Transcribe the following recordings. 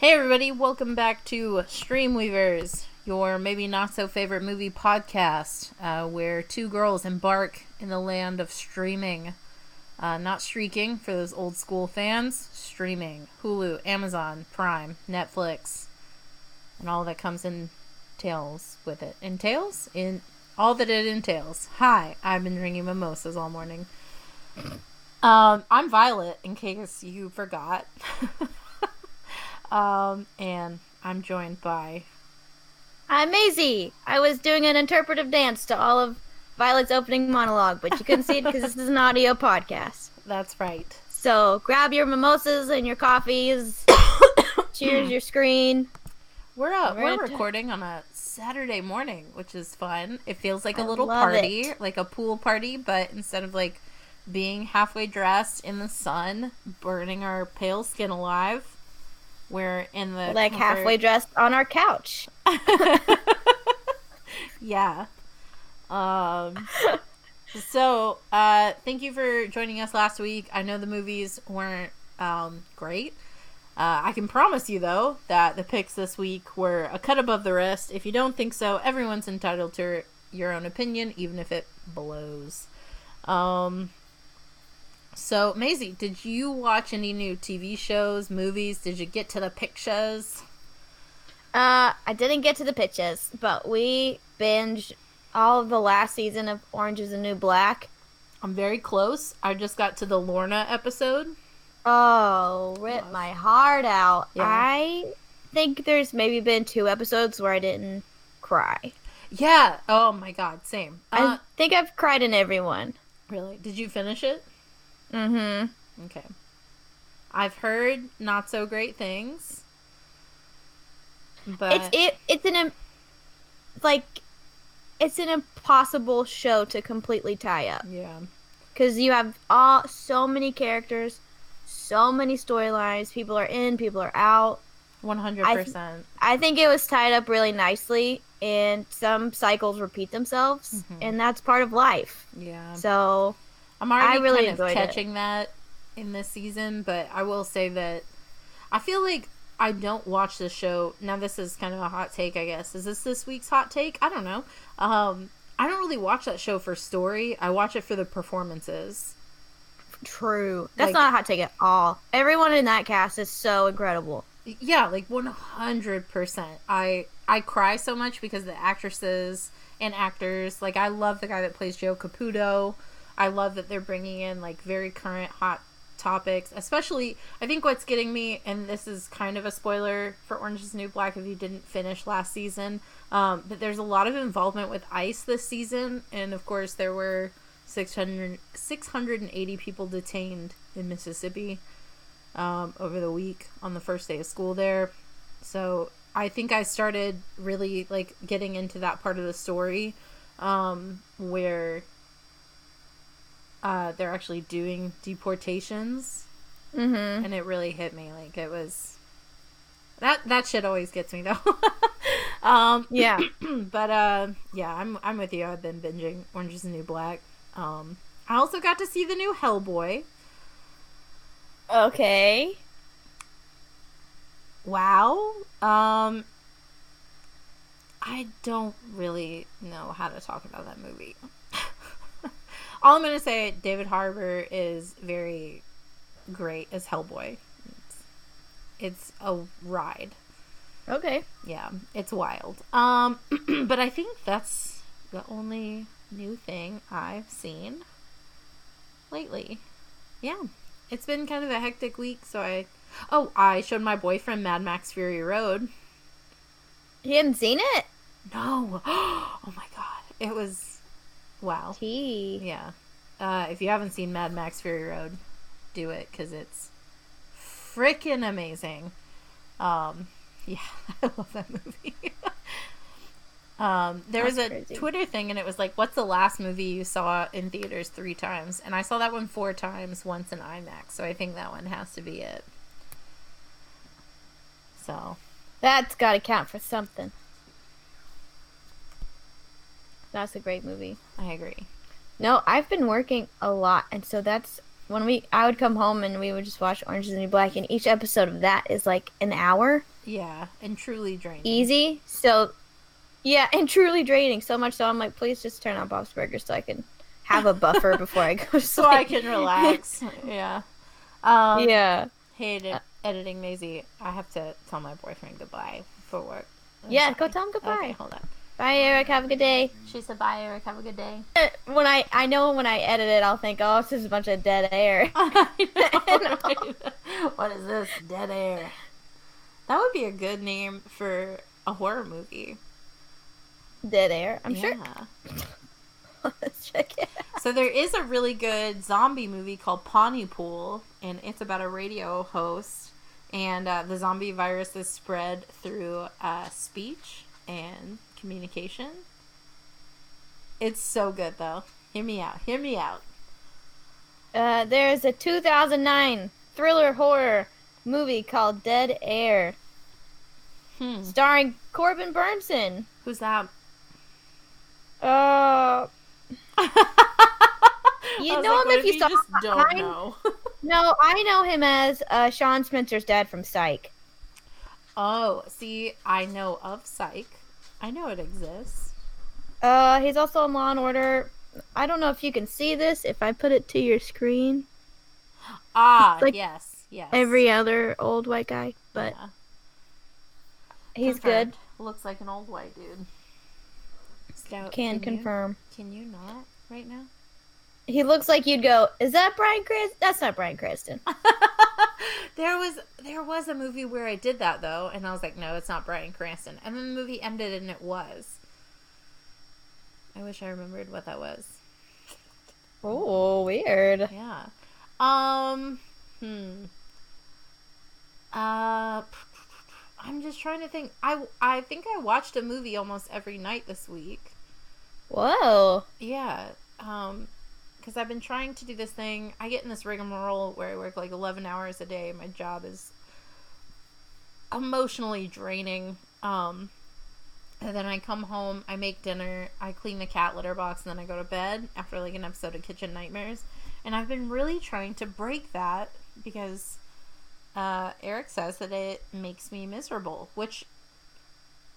Hey, everybody, welcome back to Streamweavers, your maybe not so favorite movie podcast, uh, where two girls embark in the land of streaming. Uh, not streaking for those old school fans, streaming. Hulu, Amazon, Prime, Netflix, and all that comes in entails with it. Entails? In all that it entails. Hi, I've been drinking mimosas all morning. Um, I'm Violet, in case you forgot. um, and I'm joined by. I'm Maisie. I was doing an interpretive dance to all of Violet's opening monologue, but you couldn't see it because this is an audio podcast. That's right. So grab your mimosas and your coffees. Cheers your screen. We're uh, We're we're gonna t- recording on a Saturday morning, which is fun. It feels like a little party, it. like a pool party, but instead of like being halfway dressed in the sun, burning our pale skin alive, we're in the Like comfort- halfway dressed on our couch. yeah. Um. so, uh, thank you for joining us last week. I know the movies weren't um great. Uh, I can promise you though that the picks this week were a cut above the rest. If you don't think so, everyone's entitled to your own opinion, even if it blows. Um. So, Maisie, did you watch any new TV shows, movies? Did you get to the pictures? Uh, I didn't get to the pictures, but we binged all of the last season of Orange is the New Black. I'm very close. I just got to the Lorna episode. Oh, rip Love. my heart out. Yeah. I think there's maybe been two episodes where I didn't cry. Yeah. Oh my god. Same. Uh, I think I've cried in everyone. really? Did you finish it? Mm-hmm. Okay. I've heard not so great things. But it's it it's an like it's an impossible show to completely tie up yeah. because you have all so many characters so many storylines people are in people are out 100%. i think it was tied up really nicely and some cycles repeat themselves Mhm. and that's part of life yeah. so I'm already I really kind of enjoyed it. catching that in this season, but I will say that I feel like I don't watch the show. Now this is kind of a hot take, I guess. Is this this week's hot take? I don't know. Um I don't really watch that show for story. I watch it for the performances. true that's Like- not a hot take at all everyone in that cast is so incredible Yeah, like 100%. I I cry so much because the actresses and actors, like I love the guy that plays Joe Caputo. I love that they're bringing in like very current hot topics, especially I think what's getting me and this is kind of a spoiler for Orange is New Black if you didn't finish last season, um but there's a lot of involvement with ICE this season and of course there were 600 680 people detained in Mississippi um, over the week on the first day of school there. So I think I started really like getting into that part of the story um, where uh, they're actually doing deportations, mm-hmm and it really hit me. Like it was that that shit always gets me though. um, yeah but uh, yeah, I'm I'm with you. I've been binging Orange is the New Black. Um, I also got to see the new Hellboy. okay Wow. Um I don't really know how to talk about that movie. All I'm going to say David Harbour is very great as Hellboy. It's, it's a ride. okay Yeah, it's wild. Um but I think that's the only new thing I've seen lately. Yeah. It's been kind of a hectic week, so I Oh, I showed my boyfriend Mad Max Fury Road. He hadn't seen it No. Oh my god. It was wow. Tea. Yeah. Uh, if you haven't seen Mad Max Fury Road, do it because it's freaking amazing. Um, yeah, I love that movie. um, there was a crazy. Twitter thing, and it was like, "What's the last movie you saw in theaters three times?" And I saw that one four times, once in IMAX. So I think that one has to be it. So That's got to count for something. That's a great movie. I agree. No, I've been working a lot, and so that's when we I would come home and we would just watch Orange is the New Black, and each episode of that is like an hour, Yeah, and truly draining. easy. So, yeah, and truly draining. So much so, I'm like, please just turn on Bob's Burgers so I can have a buffer before I go to sleep. So I can relax. yeah. Um, yeah. Hey, edi- editing Maisie, I have to tell my boyfriend goodbye for work. I'm Yeah, go tell him goodbye. Okay, hold on. Bye, Eric. Have a good day. She said, "Bye, Eric. Have a good day." When I I know when I edit it, I'll think, oh, it's just a bunch of dead air. Know, right? what is this? Dead air. That would be a good name for a horror movie. Dead air. I'm sure. Yeah. Let's check it. out. So there is a really good zombie movie called Pontypool, and it's about a radio host, and uh, the zombie virus is spread through uh, speech and communication. It's so good, though. Hear me out. Hear me out. Uh, there's a 2009 thriller horror movie called Dead Air, Hmm. starring Corbin Bernsen. Who's that? Uh, You know like, him if you saw just him don't online? know. no, I know him as uh, Shawn Spencer's dad from Psych. oh, see, I know of Psych. I know it exists. Uh, he's also in Law and Order. I don't know if you can see this if I put it to your screen. Ah, Like yes, yes. Every other old white guy, but Yeah. he's Confirmed. good. Looks like an old white dude. Scout, Can you- confirm. can you not right now? He looks like you'd go, "Is that Bryan Cranston?" That's not Bryan Cranston. there was there was a movie where I did that though, and I was like, no, it's not Bryan Cranston. And then the movie ended, and it was. I wish I remembered what that was. Oh, weird. Yeah. Um. Hmm. Uh. I'm just trying to think. I I think I watched a movie almost every night this week. Whoa. Yeah. Um. Because I've been trying to do this thing. I get in this rigmarole where I work like 11 hours a day. My job is emotionally draining. Um. And then I come home, I make dinner, I clean the cat litter box, and then I go to bed after like an episode of Kitchen Nightmares. And I've been really trying to break that because uh, Eric says that it makes me miserable, which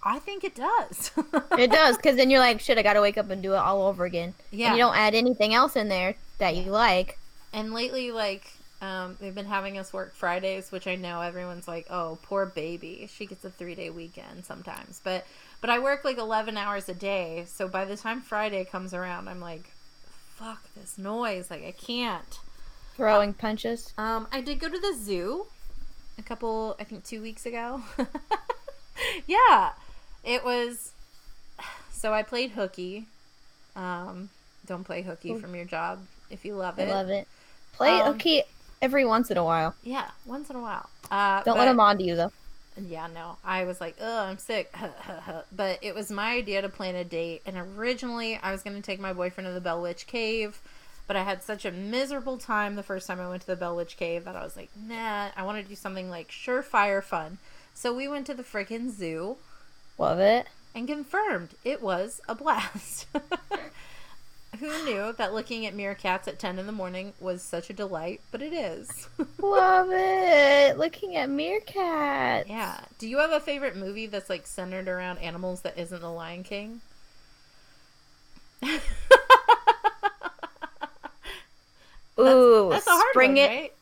I think it does. It does, because then you're like, shit, I gotta wake up and do it all over again. Yeah. And you don't add anything else in there that you like. And lately, like, um, they've been having us work Fridays, which I know everyone's like, "Oh, poor baby, she gets a three day weekend sometimes." But but I work like eleven hours a day, so by the time Friday comes around, I'm like, "Fuck this noise!" Like I can't. Throwing punches. Um, I did go to the zoo a couple, I think, two weeks ago. yeah, it was. So I played hooky. Um, don't play hooky from your job if you love I it. love it. Play Um, okay every once in a while. Yeah, once in a while. Uh, Don't but- let them on to you though. Yeah, no. I was like, oh, I'm sick. but it was my idea to plan a date. And originally, I was going to take my boyfriend to the Bell Witch Cave. But I had such a miserable time the first time I went to the Bell Witch Cave that I was like, nah, I want to do something like surefire fun. So we went to the freaking zoo Love it. and confirmed it was a blast. Who knew that looking at meerkats at 10 in the morning was such a delight? But it is. Love it. Looking at meerkats. Yeah. Do you have a favorite movie that's like centered around animals that isn't The Lion King? Ooh, that's a hard spring one, it. right?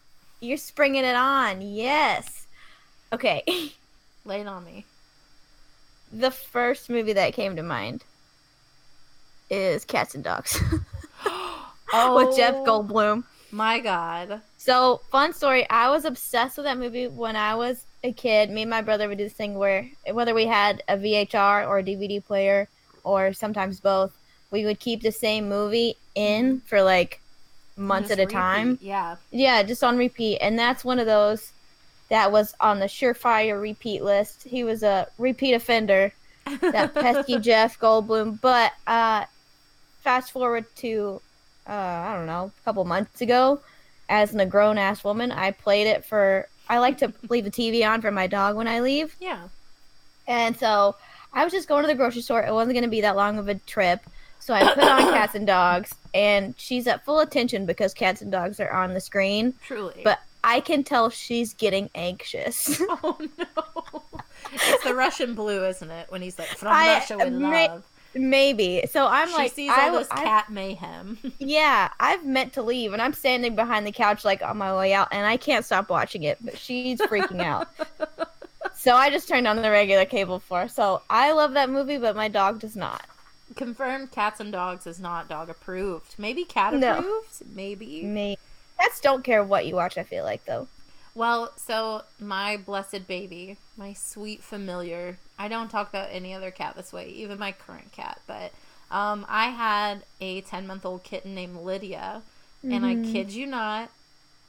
You're springing it on. Yes. Okay. Lay it on me. The first movie that came to mind is Cats and Dogs Oh, with Jeff oh Goldblum. My God. So, fun story. I was obsessed with that movie when I was a kid. Me and my brother would do this thing where, whether we had a VHR or a DVD player, or sometimes both, we would keep the same movie in mm-hmm. for like months at a time. Yeah. Yeah, just on repeat. And that's one of those that was on the surefire repeat list. He was a repeat offender, that pesky Jeff Goldblum. But uh, fast forward to, uh, I don't know, a couple months ago, as a grown ass woman, I played it for. I like to leave the TV on for my dog when I leave. Yeah. And so I was just going to the grocery store. It wasn't going to be that long of a trip. So I put on cats and dogs, and she's at full attention because cats and dogs are on the screen. Truly. But I can tell she's getting anxious. oh no. It's the Russian blue, isn't it? When he's like from I- Russia with may- love. Maybe. So I'm she like, sees I, all this I- cat mayhem. yeah, I've meant to leave, and I'm standing behind the couch like on my way out, and I can't stop watching it. But she's freaking out. So I just turned on the regular cable for her. So I love that movie, but my dog does not. Confirmed cats and dogs is not dog approved. Maybe cat No. approved? Maybe. Cats don't care what you watch. I feel like though. Well, so my blessed baby, my sweet familiar, I don't talk about any other cat this way, even my current cat, but um, I had a 10 month old kitten named Lydia, and I Mhm. kid you not,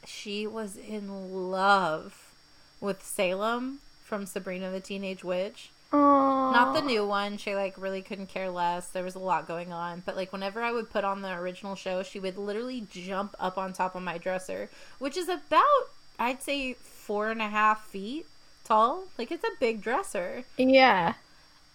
she was in love with Salem from Sabrina the Teenage Witch. Oh, Not the new one. She like really couldn't care less. There was a lot going on. But like whenever I would put on the original show, she would literally jump up on top of my dresser, which is about I'd say four and a half feet tall. Like it's a big dresser. Yeah.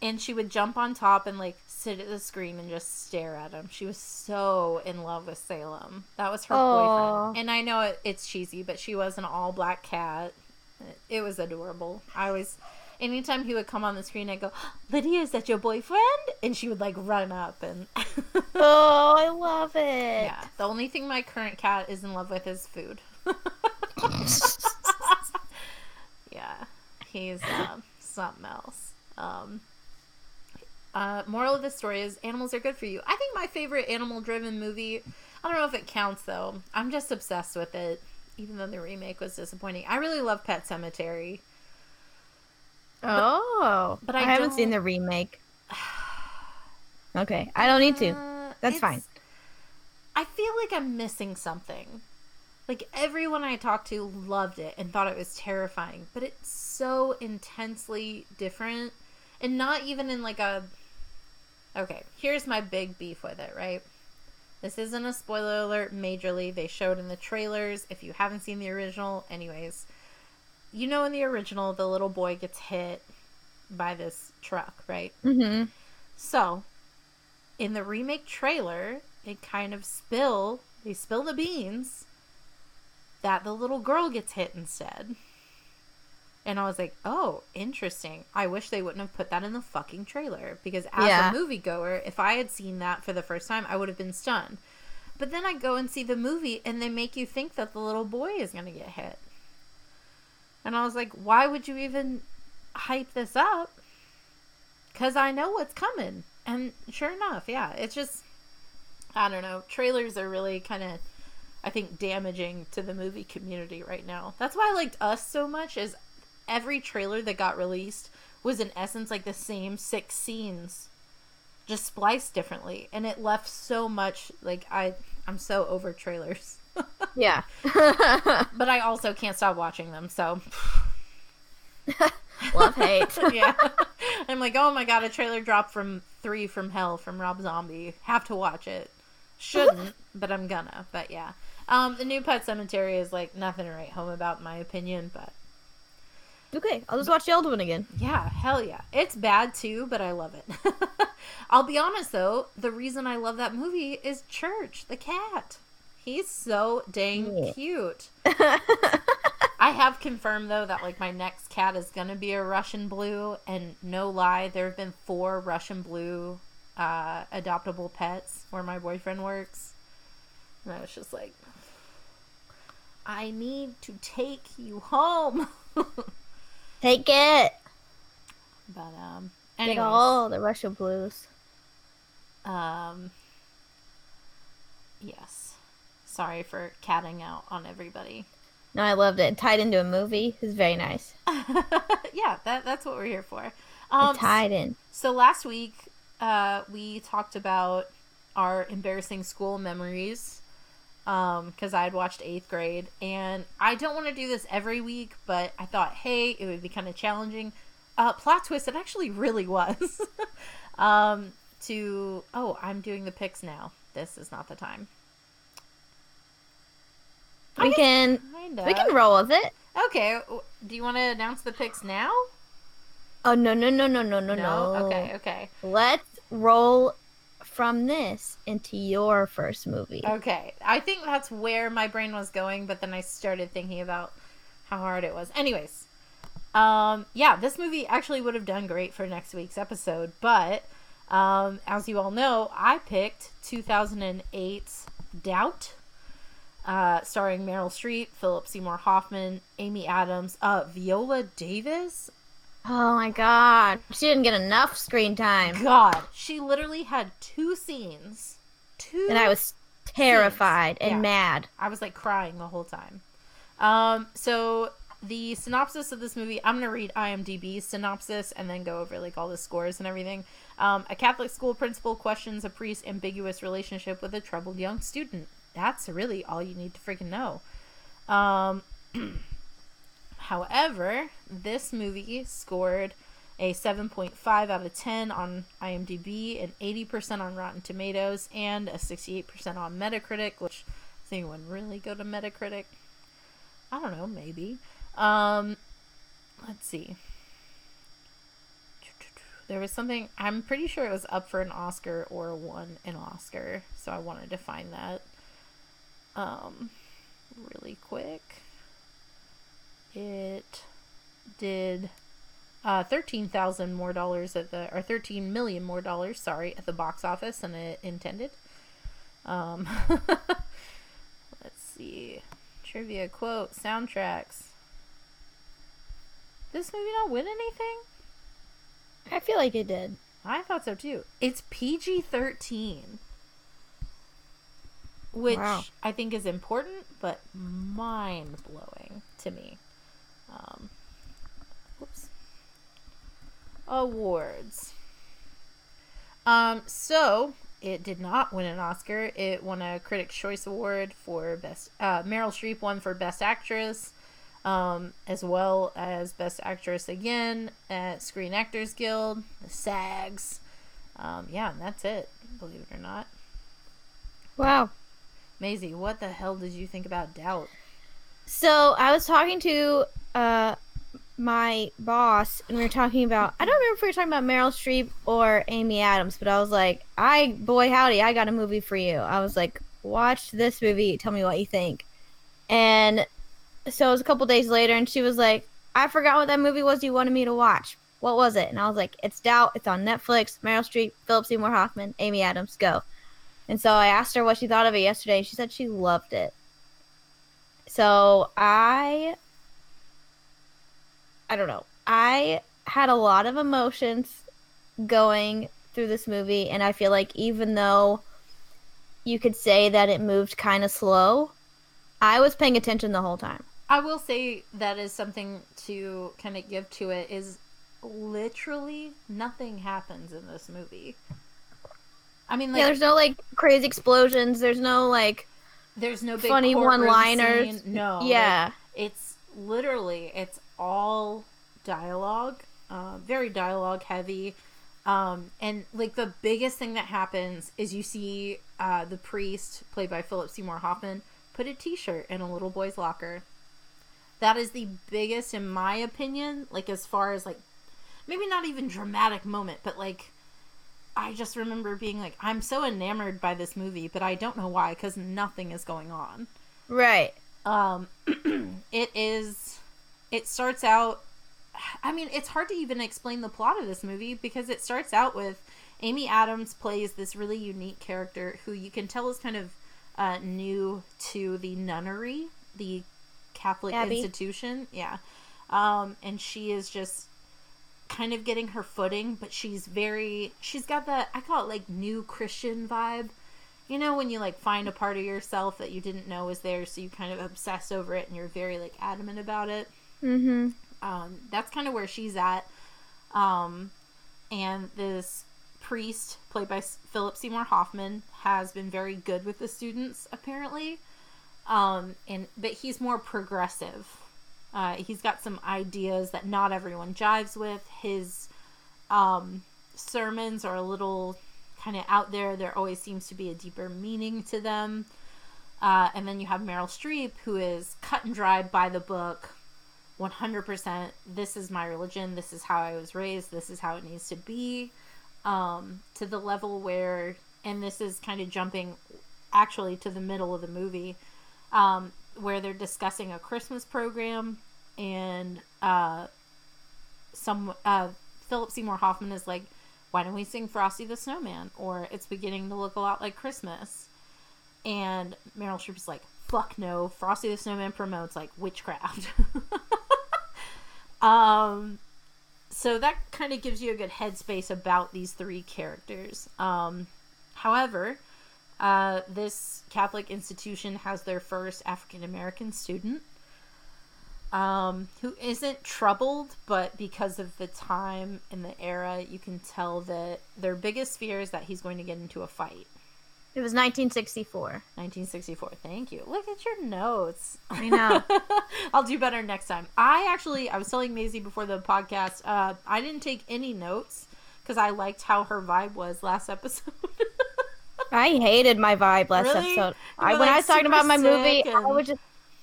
And she would jump on top and like sit at the screen and just stare at him. She was so in love with Salem. That was her Aw. boyfriend. And I know it, it's cheesy, but she was an all black cat. It, it was adorable. I always, anytime he would come on the screen, I'd go, Lydia, is that your boyfriend? And she would like run up and. Oh, I love it. yeah. The only thing my current cat is in love with is food. yeah. He's um, something else. Um, uh, moral of the story is animals are good for you. I think my favorite animal driven movie, I don't know if it counts though. I'm just obsessed with it, even though the remake was disappointing. I really love Pet Sematary. Oh, but but I I, haven't seen the remake. Okay, I don't need to. Uh, That's it's- fine. I feel like I'm missing something. Like everyone I talked to loved it and thought it was terrifying, but it's so intensely different and not even in like a Okay, here's my big beef with it, right? This isn't a spoiler alert majorly. They showed in the trailers if you haven't seen the original anyways. You know in the original the little boy gets hit by this truck, right? Mm-hmm. So, in the remake trailer, they kind of spill, they spill the beans that the little girl gets hit instead. And I was like, oh, interesting. I wish they wouldn't have put that in the fucking trailer because as Yeah. a moviegoer, if I had seen that for the first time, I would have been stunned. But then I go and see the movie and they make you think that the little boy is going to get hit. And I was like, why would you even hype this up? Because I know what's coming. And sure enough, yeah, it's just, I don't know. Trailers are really kind of, I think, damaging to the movie community right now. That's why I liked Us so much, is every trailer that got released was in essence like the same six scenes just spliced differently and it left so much like i i'm so over trailers Yeah. but i also can't stop watching them so Love hate. yeah i'm like oh my god a trailer dropped from three from hell from rob zombie have to watch it shouldn't but i'm gonna but yeah um the new pet sematary is like nothing to write home about in my opinion but Okay, I'll just watch the old one again. Yeah, hell yeah. It's bad too, but I love it. I'll be honest though, the reason I love that movie is Church, the cat. He's so dang Yeah. cute. I have confirmed though that like my next cat is gonna be a Russian blue, and no lie, there have been four Russian blue uh, adoptable pets where my boyfriend works, and I was just like, I need to take you home. Take it. but um, Get anyways. all the Russian blues. Um, yes. Sorry for catting out on everybody. No, I loved it. Tied into a movie. It's very nice. yeah, that that's what we're here for. Um, tied in. so last week, uh, we talked about our embarrassing school memories. Um, because I had watched eighth grade, and I don't want to do this every week, but I thought, hey, it would be kind of challenging. Uh, plot twist, it actually really was. um, to oh, I'm doing the picks now. This is not the time. We can Kinda. we can roll with it. Okay, do you want to announce the picks now? Oh no no no no no no no. Okay, okay. Let's roll from this into your first movie. Okay. I think that's where my brain was going, but then I started thinking about how hard it was. Anyways, um, yeah, this movie actually would have done great for next week's episode, but um, as you all know, I picked 2008's Doubt, uh, starring Meryl Streep, Philip Seymour Hoffman, Amy Adams, uh, Viola Davis. Oh my god. She didn't get enough screen time. God, she literally had two scenes. Two. And I was terrified Scenes. and Yeah. mad. I was like crying the whole time. Um, so the synopsis of this movie, I'm gonna read IMDb's synopsis and then go over like all the scores and everything. Um, a Catholic school principal questions a priest's ambiguous relationship with a troubled young student. That's really all you need to freaking know. Um, however, this movie scored a 7.5 out of 10 on IMDb, an 80% on Rotten Tomatoes, and a 68% on Metacritic, which does anyone really go to Metacritic? I don't know, maybe. Um, let's see. There was something, I'm pretty sure it was up for an Oscar or won an Oscar, so I wanted to find that. Um, really quick. It did uh, thirteen thousand more dollars at the or thirteen million more dollars, sorry, at the box office than it intended. Um, let's see, trivia quote soundtracks. This movie not win anything? I feel like it did. I thought so too. It's PG thirteen, which Wow. I think is important, but mind blowing to me. Um, whoops. Awards. Um, so it did not win an Oscar. It won a Critics' Choice Award for best. Uh, Meryl Streep won for Best Actress, um, as well as Best Actress again at Screen Actors Guild, the SAGs. Um, yeah, and that's it. Believe it or not. Wow. Maisie, what the hell did you think about Doubt? So I was talking to uh my boss and we were talking about I don't remember if we were talking about Meryl Streep or Amy Adams, but I was like, I boy howdy, I got a movie for you. I was like, watch this movie, tell me what you think. And so it was a couple days later and she was like, I forgot what that movie was you wanted me to watch. What was it? And I was like, It's Doubt, it's on Netflix, Meryl Streep, Philip Seymour Hoffman, Amy Adams, go. And so I asked her what she thought of it yesterday and she said she loved it. So I I don't know. I had a lot of emotions going through this movie and I feel like even though you could say that it moved kind of slow, I was paying attention the whole time. I will say that is something to kind of give to it is literally nothing happens in this movie. I mean, like yeah, there's no like crazy explosions, there's no like there's no big funny one-liners. scene. No, like, yeah. it's literally it's all dialogue, uh, very dialogue heavy. Um, and like the biggest thing that happens is you see uh, the priest, played by Philip Seymour Hoffman, put a T-shirt in a little boy's locker. That is the biggest, in my opinion. Like as far as like, maybe not even dramatic moment, but like, I just remember being like, I'm so enamored by this movie, but I don't know why because nothing is going on. Right. Um, it is. It starts out. I mean, it's hard to even explain the plot of this movie because it starts out with Amy Adams plays this really unique character who you can tell is kind of uh, new to the nunnery, the Catholic Abbey. institution. Yeah. Um, and she is just kind of getting her footing, but she's very. She's got that. I call it like new Christian vibe. You know, when you like find a part of yourself that you didn't know was there, so you kind of obsess over it and you're very like adamant about it. Mm-hmm. Um, that's kind of where she's at. Um, and this priest, played by Philip Seymour Hoffman, has been very good with the students, apparently. Um, and but he's more progressive. Uh, he's got some ideas that not everyone jives with. His um, sermons are a little kind of out there. There always seems to be a deeper meaning to them. Uh, and then you have Meryl Streep, who is cut and dried by the book, 100%. This is my religion. This is how I was raised. This is how it needs to be. Um, to the level where, and this is kind of jumping actually to the middle of the movie, um, where they're discussing a Christmas program, and uh, some uh, Philip Seymour Hoffman is like, "Why don't we sing Frosty the Snowman?" Or it's beginning to look a lot like Christmas, and Meryl Streep is like, "Fuck no, Frosty the Snowman promotes like witchcraft." um, so that kind of gives you a good headspace about these three characters. Um, however, uh, this Catholic institution has their first African American student um, who isn't troubled, but because of the time and the era, you can tell that their biggest fear is that he's going to get into a fight. It was 1964. 1964. Thank you. Look at your notes. I know. I'll do better next time. I actually, I was telling Maisie before the podcast, uh, I didn't take any notes because I liked how her vibe was last episode. I hated my vibe last Really? episode. I, when like, I was talking about my movie, sick I and- would just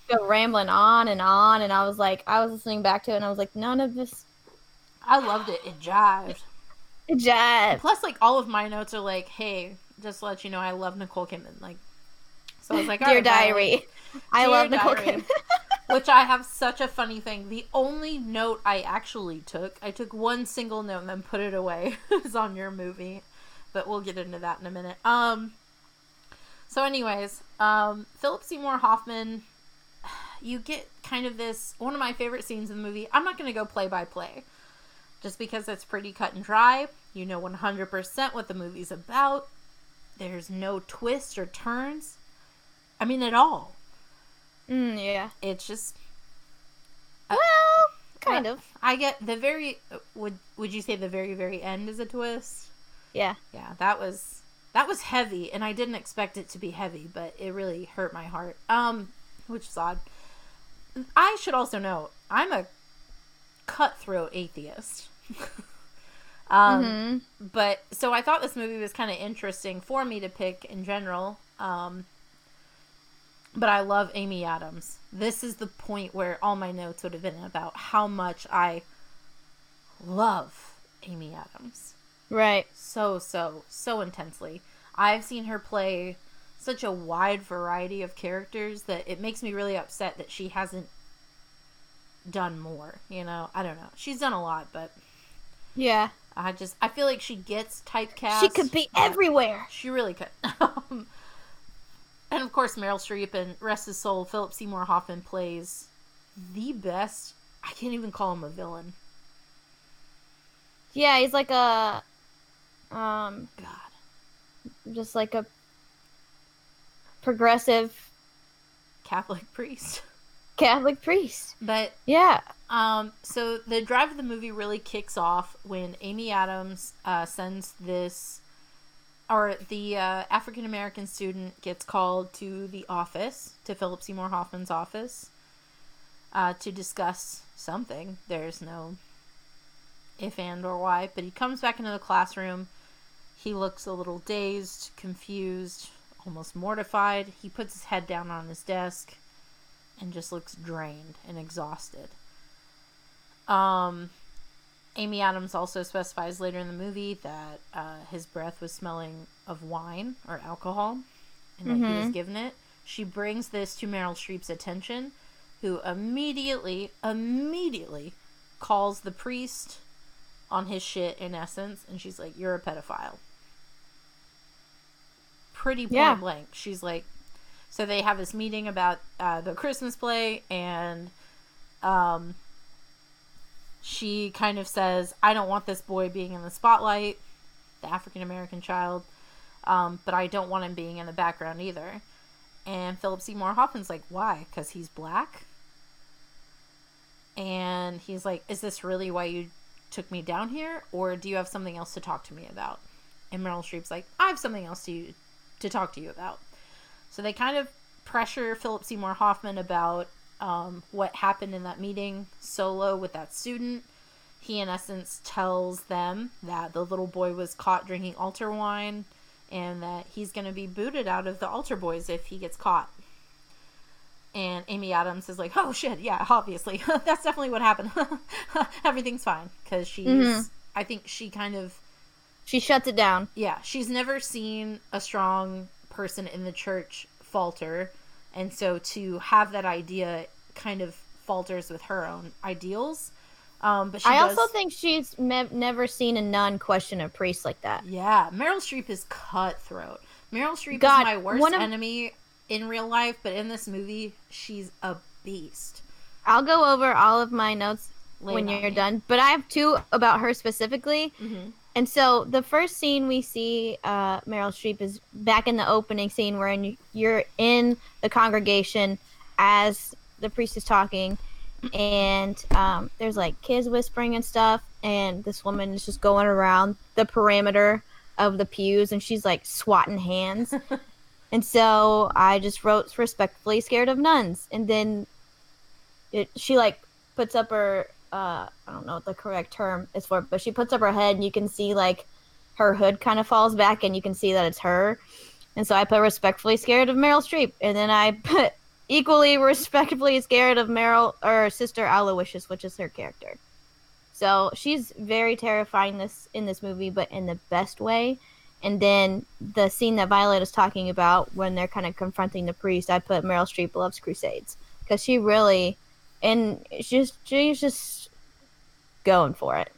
go rambling on and on, and I was like, I was listening back to it, and I was like, none of this I loved it. It jived. jive. Plus, like all of my notes are like, "Hey, just to let you know, I love Nicole Kidman." Like, so I was like, Dear "All right, Valerie." diary, I Dear love Nicole diary. Kidman. Which I have such a funny thing. The only note I actually took, I took one single note and then put it away. is on your movie, but we'll get into that in a minute. Um. So, anyways, um, Philip Seymour Hoffman, you get kind of this one of my favorite scenes in the movie. I'm not going to go play by play, just because it's pretty cut and dry. You know 100% what the movie's about. There's no twists or turns. I mean, at all. Mm, yeah. It's just Well, kind Uh, of. I get the very would would you say the very very end is a twist? Yeah. Yeah, that was that was heavy and I didn't expect it to be heavy, but it really hurt my heart. Um which is odd. I should also note, I'm a cutthroat atheist. um hmm but so I thought this movie was kind of interesting for me to pick in general. Um, but I love Amy Adams. This is the point where all my notes would have been about how much I love Amy Adams Right. so so so intensely. I've seen her play such a wide variety of characters that it makes me really upset that she hasn't done more. You know, I don't know. She's done a lot, but Yeah. I just I feel like she gets typecast. she could be everywhere. She really could. And of course, Meryl Streep and rest his soul, Philip Seymour Hoffman plays the best. I can't even call him a villain. Yeah, he's like a, um, God, just like a progressive Catholic priest. Catholic priest. But Yeah. Um, so the drive of the movie really kicks off when Amy Adams uh, sends this, or the uh, African American student gets called to the office, to Philip Seymour Hoffman's office, uh, to discuss something. There's no if and or why, but he comes back into the classroom. He looks a little dazed, confused, almost mortified. He puts his head down on his desk and just looks drained and exhausted. Um, Amy Adams also specifies later in the movie that uh, his breath was smelling of wine or alcohol and that he was Mhm. given it. She brings this to Meryl Streep's attention, who immediately, immediately calls the priest on his shit, in essence, and she's like, You're a pedophile. Pretty point Yeah. blank. She's like, so they have this meeting about uh, the Christmas play, and um, she kind of says, I don't want this boy being in the spotlight, the African American child, um, but I don't want him being in the background either. And Philip Seymour Hoffman's like, why? Because he's black? And he's like, is this really why you took me down here? Or do you have something else to talk to me about? And Meryl Streep's like, I have something else to, you, to talk to you about. So they kind of pressure Philip Seymour Hoffman about um, what happened in that meeting solo with that student. He, in essence, tells them that the little boy was caught drinking altar wine and that he's going to be booted out of the altar boys if he gets caught. And Amy Adams is like, oh shit, yeah, obviously. That's definitely what happened. Everything's fine. Because she's, Mhm. I think she kind of She shuts it down. Yeah, she's never seen a strong person in the church falter, and so to have that idea kind of falters with her own ideals. Um, but she I does, also think she's me- never seen a nun question a priest like that. yeah, Meryl Streep is cutthroat. Meryl Streep God, is my worst of- enemy in real life, but in this movie, she's a beast. I'll go over all of my notes when you're done, but I have two about her specifically. Mhm. And so the first scene we see uh, Meryl Streep is back in the opening scene where in, you're in the congregation as the priest is talking, and um, there's like kids whispering and stuff, and this woman is just going around the perimeter of the pews, and she's like swatting hands. and so I just wrote respectfully scared of nuns, and then it, she like puts up her uh I don't know what the correct term is for, but she puts up her head and you can see like her hood kind of falls back and you can see that it's her. And so I put respectfully scared of Meryl Streep, and then I put equally respectfully scared of Meryl or Sister Aloysius, which is her character. So she's very terrifying this in this movie, but in the best way. And then the scene that Violet is talking about when they're kind of confronting the priest, I put Meryl Streep loves Crusades because she really, and she's she's just going for it.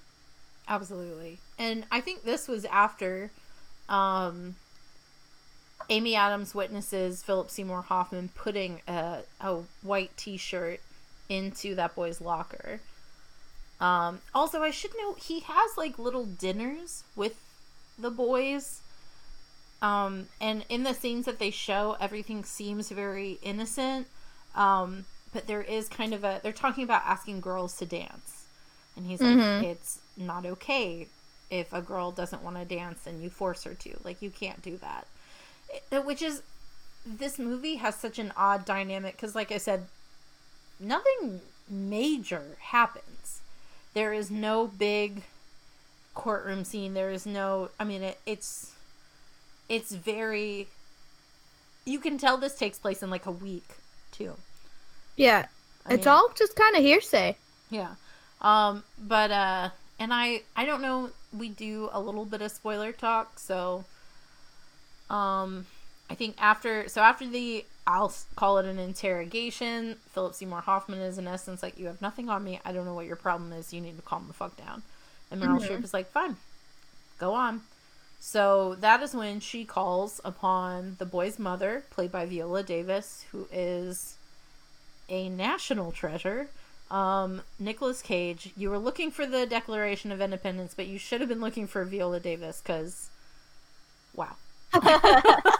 Absolutely. And I think this was after um, Amy Adams witnesses Philip Seymour Hoffman putting a, a white t shirt into that boy's locker. Um, also, I should note he has like little dinners with the boys. Um, and in the scenes that they show, everything seems very innocent. Um, but there is kind of a, they're talking about asking girls to dance. And he's like, Mhm. it's not okay if a girl doesn't want to dance and you force her to. Like, you can't do that. It- which is, this movie has such an odd dynamic because, like I said, nothing major happens. There is no big courtroom scene. There is no, I mean, it, it's, it's very, you can tell this takes place in like a week, too. Yeah, I it's mean- all just kind of hearsay. Yeah. Um, but uh and I I don't know we do a little bit of spoiler talk, so um I think after so after the I'll call it an interrogation, Philip Seymour Hoffman is in essence like you have nothing on me. I don't know what your problem is. You need to calm the fuck down. And Meryl Mhm. Streep is like, "Fine. Go on." So that is when she calls upon the boy's mother, played by Viola Davis, who is a national treasure. Um, Nicolas Cage, you were looking for the Declaration of Independence, but you should have been looking for Viola Davis because, wow.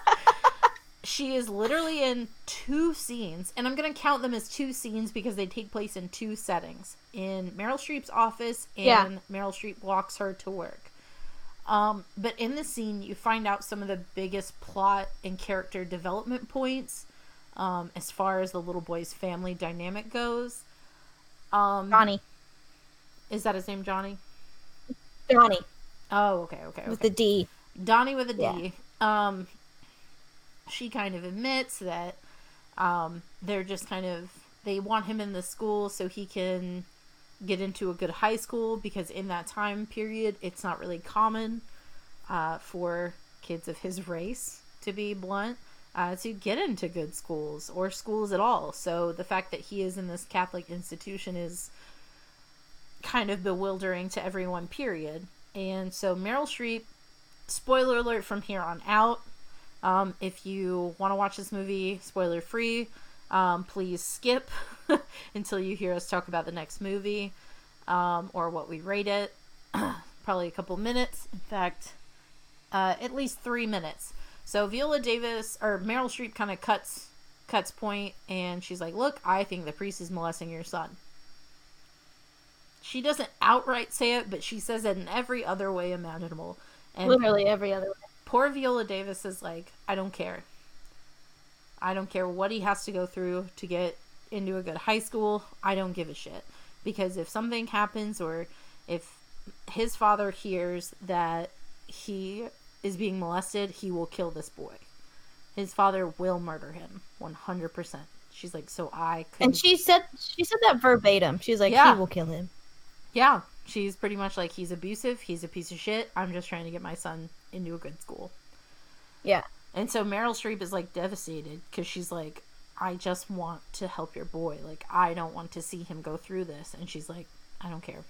she is literally in two scenes, and I'm going to count them as two scenes because they take place in two settings in Meryl Streep's office and Yeah. Meryl Streep walks her to work. Um, but in the scene, you find out some of the biggest plot and character development points um, as far as the little boy's family dynamic goes. Um, Johnny, is that his name, Johnny? Johnny Oh, okay, okay, okay. with the D. Donnie with a D. Yeah. Um, she kind of admits that um, they're just kind of they want him in the school so he can get into a good high school because in that time period it's not really common uh, for kids of his race to be blunt uh, to get into good schools or schools at all so the fact that he is in this catholic institution is kind of bewildering to everyone period and so meryl streep spoiler alert from here on out. Um, if you want to watch this movie spoiler free, um, please skip until you hear us talk about the next movie um, or what we rate it. Probably a couple minutes. In fact, uh, at least three minutes. So Viola Davis or Meryl Streep kind of cuts cuts point, and she's like, "Look, I think the priest is molesting your son." She doesn't outright say it, but she says it in every other way imaginable. And Literally every other way. Poor Viola Davis is like, I don't care. I don't care what he has to go through to get into a good high school. I don't give a shit. Because if something happens or if his father hears that he is being molested, he will kill this boy. His father will murder him 100%. She's like, so I could And she said she said that verbatim. She's like, Yeah. he will kill him. Yeah, She's pretty much like he's abusive, he's a piece of shit. I'm just trying to get my son into a good school. Yeah. And so Meryl Streep is like devastated because she's like, I just want to help your boy. Like, I don't want to see him go through this. And she's like, I don't care.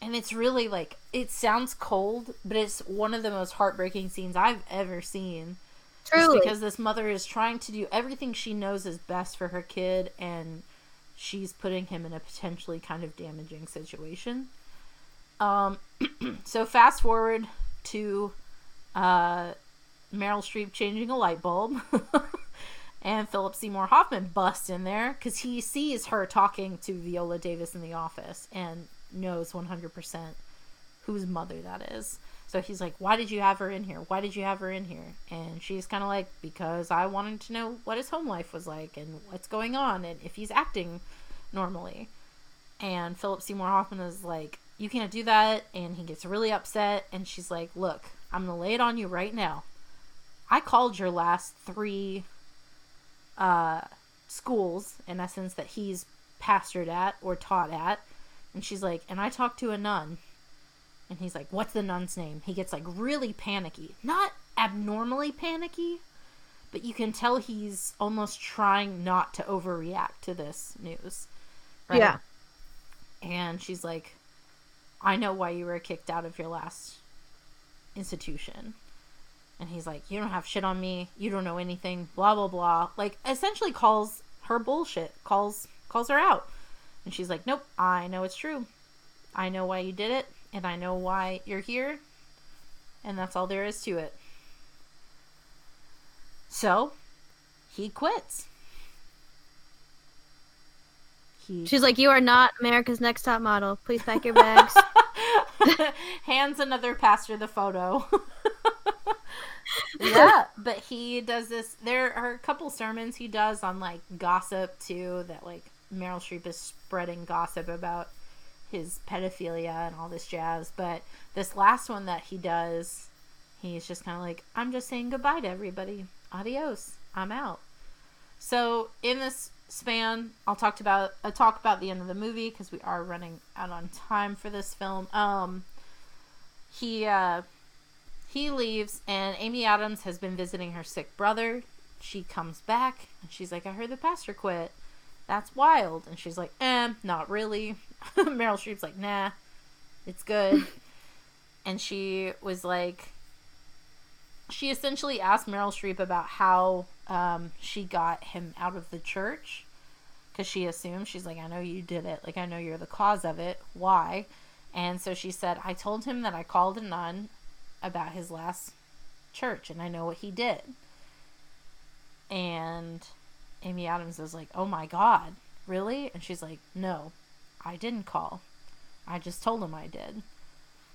And it's really like, it sounds cold, but it's one of the most heartbreaking scenes I've ever seen. Truly. because this mother is trying to do everything she knows is best for her kid, and she's putting him in a potentially kind of damaging situation. Um, so fast forward to uh, Meryl Streep changing a light bulb, and Philip Seymour Hoffman busts in there because he sees her talking to Viola Davis in the office and knows 100% whose mother that is. So he's like, Why did you have her in here? Why did you have her in here? And she's kind of like, Because I wanted to know what his home life was like and what's going on and if he's acting normally. And Philip Seymour Hoffman is like, You can't do that. And he gets really upset. And she's like, Look, I'm going to lay it on you right now. I called your last three uh, schools, in essence, that he's pastored at or taught at. And she's like, And I talked to a nun. And he's like, What's the nun's name? He gets like really panicky. Not abnormally panicky, but you can tell he's almost trying not to overreact to this news. Right? Yeah. And she's like, I know why you were kicked out of your last institution. And he's like, You don't have shit on me. You don't know anything. Blah blah blah. Like essentially calls her bullshit. Calls calls her out. And she's like, Nope, I know it's true. I know why you did it, and I know why you're here. And that's all there is to it. So he quits. He She's like, You are not America's next top model. Please pack your bags. hands another pastor the photo. yeah, but he does this. There are a couple sermons he does on like gossip too. That like Meryl Streep is spreading gossip about his pedophilia and all this jazz. But this last one that he does, he's just kind of like, I'm just saying goodbye to everybody. Adios. I'm out. So in this span, I'll talk about I'll talk about the end of the movie because we are running out on time for this film. Um, he uh, he leaves, and Amy Adams has been visiting her sick brother. She comes back, and she's like, "I heard the pastor quit. That's wild." And she's like, "Eh, not really." Meryl Streep's like, "Nah, it's good." and she was like, she essentially asked Meryl Streep about how um, she got him out of the church because she assumed she's like, I know you did it. Like, I know you're the cause of it. Why? And so she said, I told him that I called a nun about his last church and I know what he did. And Amy Adams was like, Oh my God, really? And she's like, No, I didn't call. I just told him I did.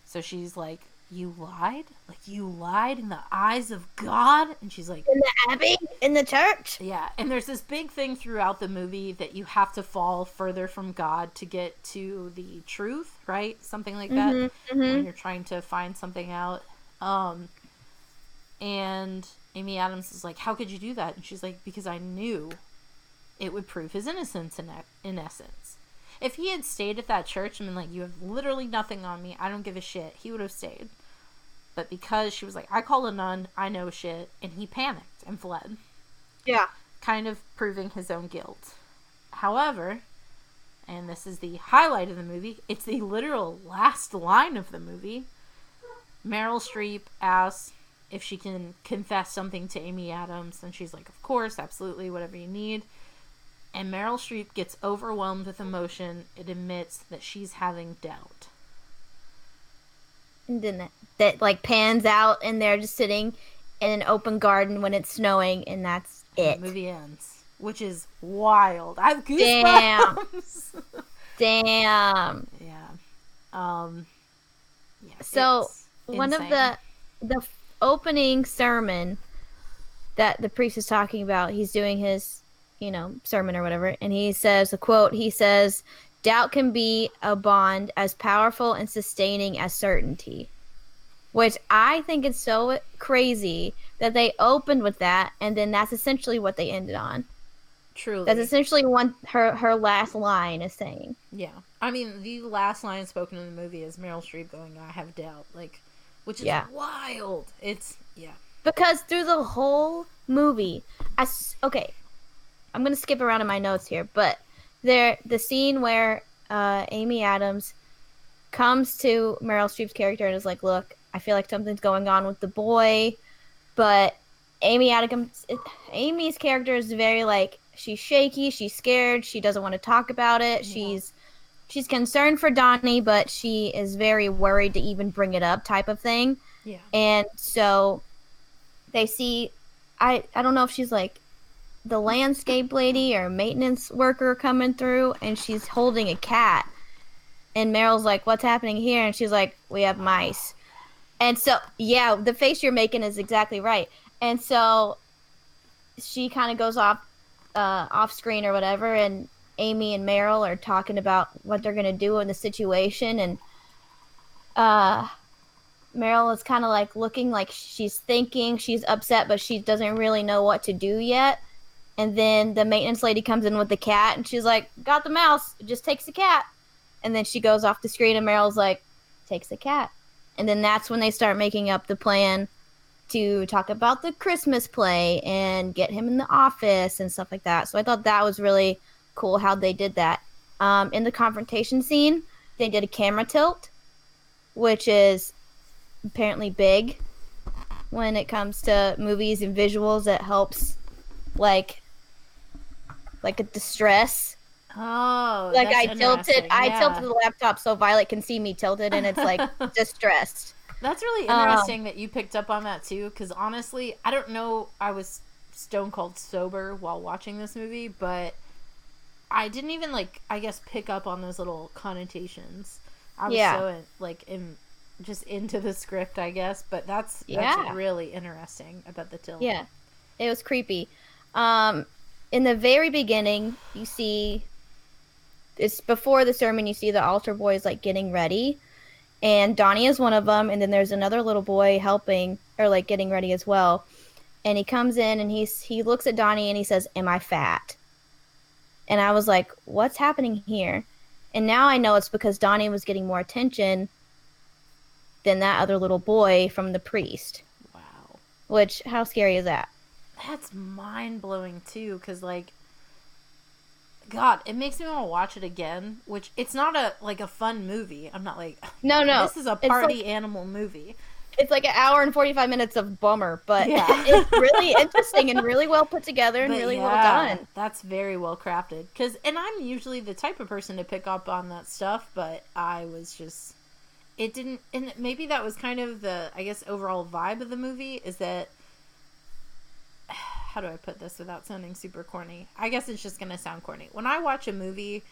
So she's like, You lied? Like, you lied in the eyes of God? And she's like, in the abbey? In the church? yeah, and there's this big thing throughout the movie that you have to fall further from God to get to the truth, right? Something like that. Mhm, When mhm. you're trying to find something out. Um and Amy Adams is like, "How could you do that?" And she's like, "Because I knew it would prove his innocence in e- in essence. If he had stayed at that church and been like, "You have literally nothing on me. I don't give a shit." He would have stayed. But because she was like, "I call a nun. I know shit," and he panicked and fled Yeah. kind of proving his own guilt. However, and this is the highlight of the movie, it's the literal last line of the movie. Meryl Streep asks if she can confess something to Amy Adams, and she's like, Of course, absolutely, whatever you need. And Meryl Streep gets overwhelmed with emotion. It admits that she's having doubt. And then that, that like pans out and they're just sitting in an open garden when it's snowing and that's it. The movie ends, which is wild. I have Damn. goosebumps. Damn. Yeah. Um. Yeah. So, One of the the opening sermon that the priest is talking about, he's doing his, you know, sermon or whatever, and he says a quote, he says, Doubt can be a bond as powerful and sustaining as certainty. Which I think is so crazy that they opened with that and then that's essentially what they ended on. Truly. That's essentially one her her last line is saying. Yeah. I mean, the last line spoken in the movie is Meryl Streep going, I have doubt. Like, which is Yeah. wild. It's, yeah. Because through the whole movie, I s- okay, I'm gonna skip around in my notes here, but there the scene where uh, Amy Adams comes to Meryl Streep's character and is like, "Look, I feel like something's going on with the boy," but Amy Adams, Amy's character is very like she's shaky, she's scared, she doesn't want to talk about it, Yeah. she's she's concerned for Donnie, but she is very worried to even bring it up, type of thing Yeah. and so they see i i don't know if she's like the landscape lady or maintenance worker coming through and she's holding a cat. And meryl's like what's happening here? And she's like we have mice. And so yeah the face you're making is exactly right. And so she kind of goes off uh, off screen or whatever and amy and meryl are talking about what they're going to do in the situation and uh Meryl is kind of like looking like she's thinking, she's upset, but she doesn't really know what to do yet. And then the maintenance lady comes in with the cat and she's like, Got the mouse, it just takes the cat. And then she goes off the screen and Meryl's like, Takes the cat. And then that's when they start making up the plan to talk about the Christmas play and get him in the office and stuff like that. So I thought that was really cool how they did that. Um, in the confrontation scene, they did a camera tilt, which is apparently big when it comes to movies and visuals It helps like like a distress Oh, like that's i tilted interesting. i tilted the laptop so violet can see me tilted and it's like distressed That's really Um, interesting that you picked up on that too, because honestly, I don't know. I was stone cold sober while watching this movie, but I didn't even like. I guess pick up on those little connotations. I was Yeah. so in, like in just into the script, I guess. But that's that's Yeah. really interesting about the tilt. yeah it was creepy um in the very beginning you see it's before the sermon you see the altar boys like getting ready. And donnie is one of them and then there's another little boy helping or like getting ready as well. And he comes in and he's he looks at donnie and he says am i fat? And i was like what's happening here? And now i know it's because donnie was getting more attention than that other little boy from the priest. Wow. which how scary is that That's mind blowing too, because like, God, it makes me want to watch it again. Which it's not a like a fun movie. I'm not like no no this is a party like- animal movie. it's like an hour and 45 minutes of bummer but Yeah. it's really interesting and really well put together and But really well done That's very well crafted. Cause, and I'm usually the type of person to pick up on that stuff, but I was just, it didn't, and maybe that was kind of the, I guess, overall vibe of the movie is that, how do I put this without sounding super corny? I guess it's just gonna sound corny. When I watch a movie,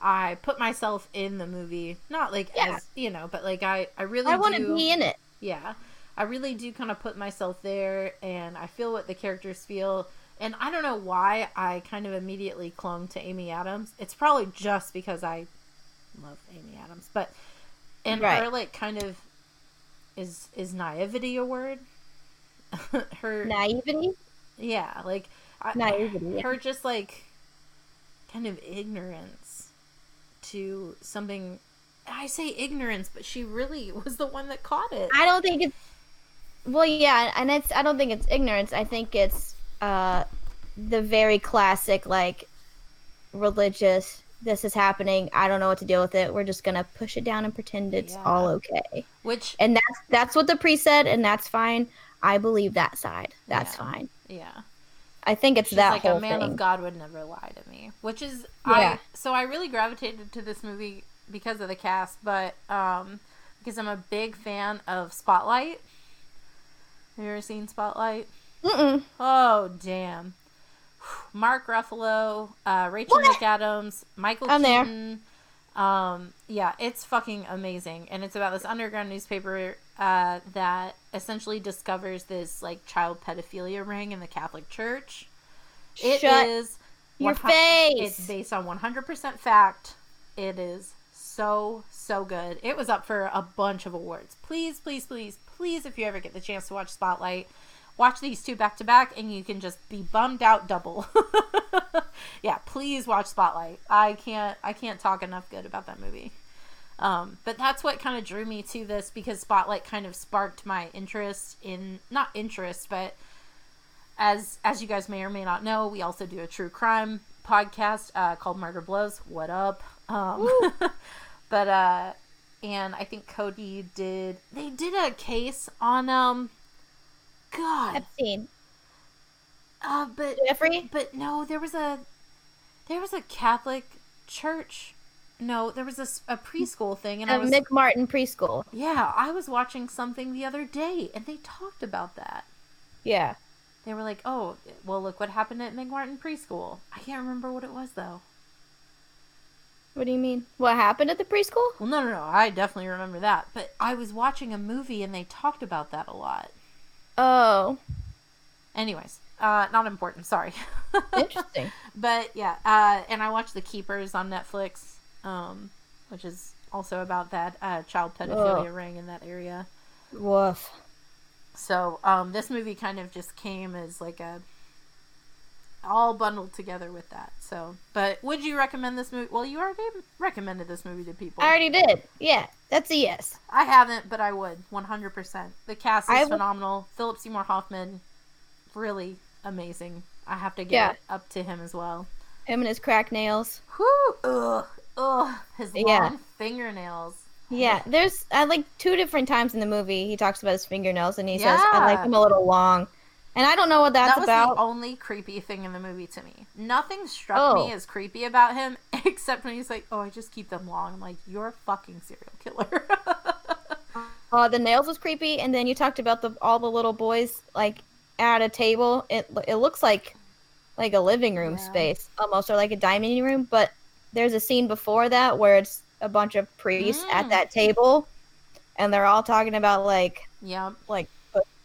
I put myself in the movie, not like Yeah. as you know, but like I, I really i want do to be in it yeah i really do kind of put myself there and i feel what the characters feel and i don't know why i kind of immediately clung to amy adams it's probably just because i love amy adams but and Right. her like kind of is is naivety a word her naivety yeah like I, Naivety, her just like kind of ignorance to something. I say ignorance but she really was the one that caught it. I don't think it's well yeah and it's i don't think it's ignorance. I think it's uh the very classic like religious this is happening i don't know what to deal with it we're just gonna push it down and pretend it's Yeah. all okay. Which and that's that's what the priest said and that's fine. I believe that side. That's Yeah. fine yeah i think it's She's that like whole a man thing of God would never lie to me, which is Yeah. I. So I really gravitated to this movie because of the cast, but um, because I'm a big fan of Spotlight. Have you ever seen Spotlight? Mm-mm. Oh damn! Mark Ruffalo, uh, Rachel What? McAdams, Michael I'm there. Keaton. Um, yeah, it's fucking amazing, and it's about this underground newspaper uh, that essentially discovers this like child pedophilia ring in the Catholic Church. It Shut is your face. It's based on 100% fact. It is so so good. It was up for a bunch of awards. Please, please, please, please, if you ever get the chance to watch Spotlight, watch these two back to back, and you can just be bummed out double. yeah, please watch Spotlight. I can't I can't talk enough good about that movie. Um, but that's what kind of drew me to this because Spotlight kind of sparked my interest in not interest, but as as you guys may or may not know, we also do a true crime podcast uh, called Murder Blows. What up? Um, but uh, and I think Cody did. They did a case on um, God, Epstein. uh, but Jeffrey? but no, there was a there was a Catholic church. No, there was a preschool thing, and I was Mick Martin preschool. yeah, I was watching something the other day, and they talked about that. Yeah. They were like, "Oh, well, look what happened at McMartin preschool." I can't remember what it was though. What do you mean? What happened at the preschool? Well, no, no, no, I definitely remember that. But I was watching a movie, and they talked about that a lot. Oh, Anyways, uh, not important. Sorry. interesting. but yeah, uh, and I watched The Keepers on Netflix, um, which is also about that uh, child pedophilia Ugh. ring in that area. Woof. So um, this movie kind of just came as like a all bundled together with that. So, but would you recommend this movie? Well, you already recommended this movie to people. I already did. Yeah, that's a yes. I haven't, but I would 100%. The cast is I would- phenomenal. Philip Seymour Hoffman, really amazing. I have to give Yeah. up to him as well. Him and his crack nails. Whew, ugh, ugh, his long Yeah. fingernails. Yeah, there's uh, like two different times in the movie he talks about his fingernails and he says, "I like Yeah. them a little long," and I don't know what that's that was about. the only creepy thing in the movie to me. Nothing struck Oh. me as creepy about him except when he's like, "Oh, I just keep them long." I'm like, "You're a fucking serial killer." Uh, the nails was creepy, and then you talked about the all the little boys like at a table. It it looks like like a living room Yeah. space almost, or like a dining room. But there's a scene before that where it's a bunch of priests at Mm. that table, and they're all talking about like yeah, like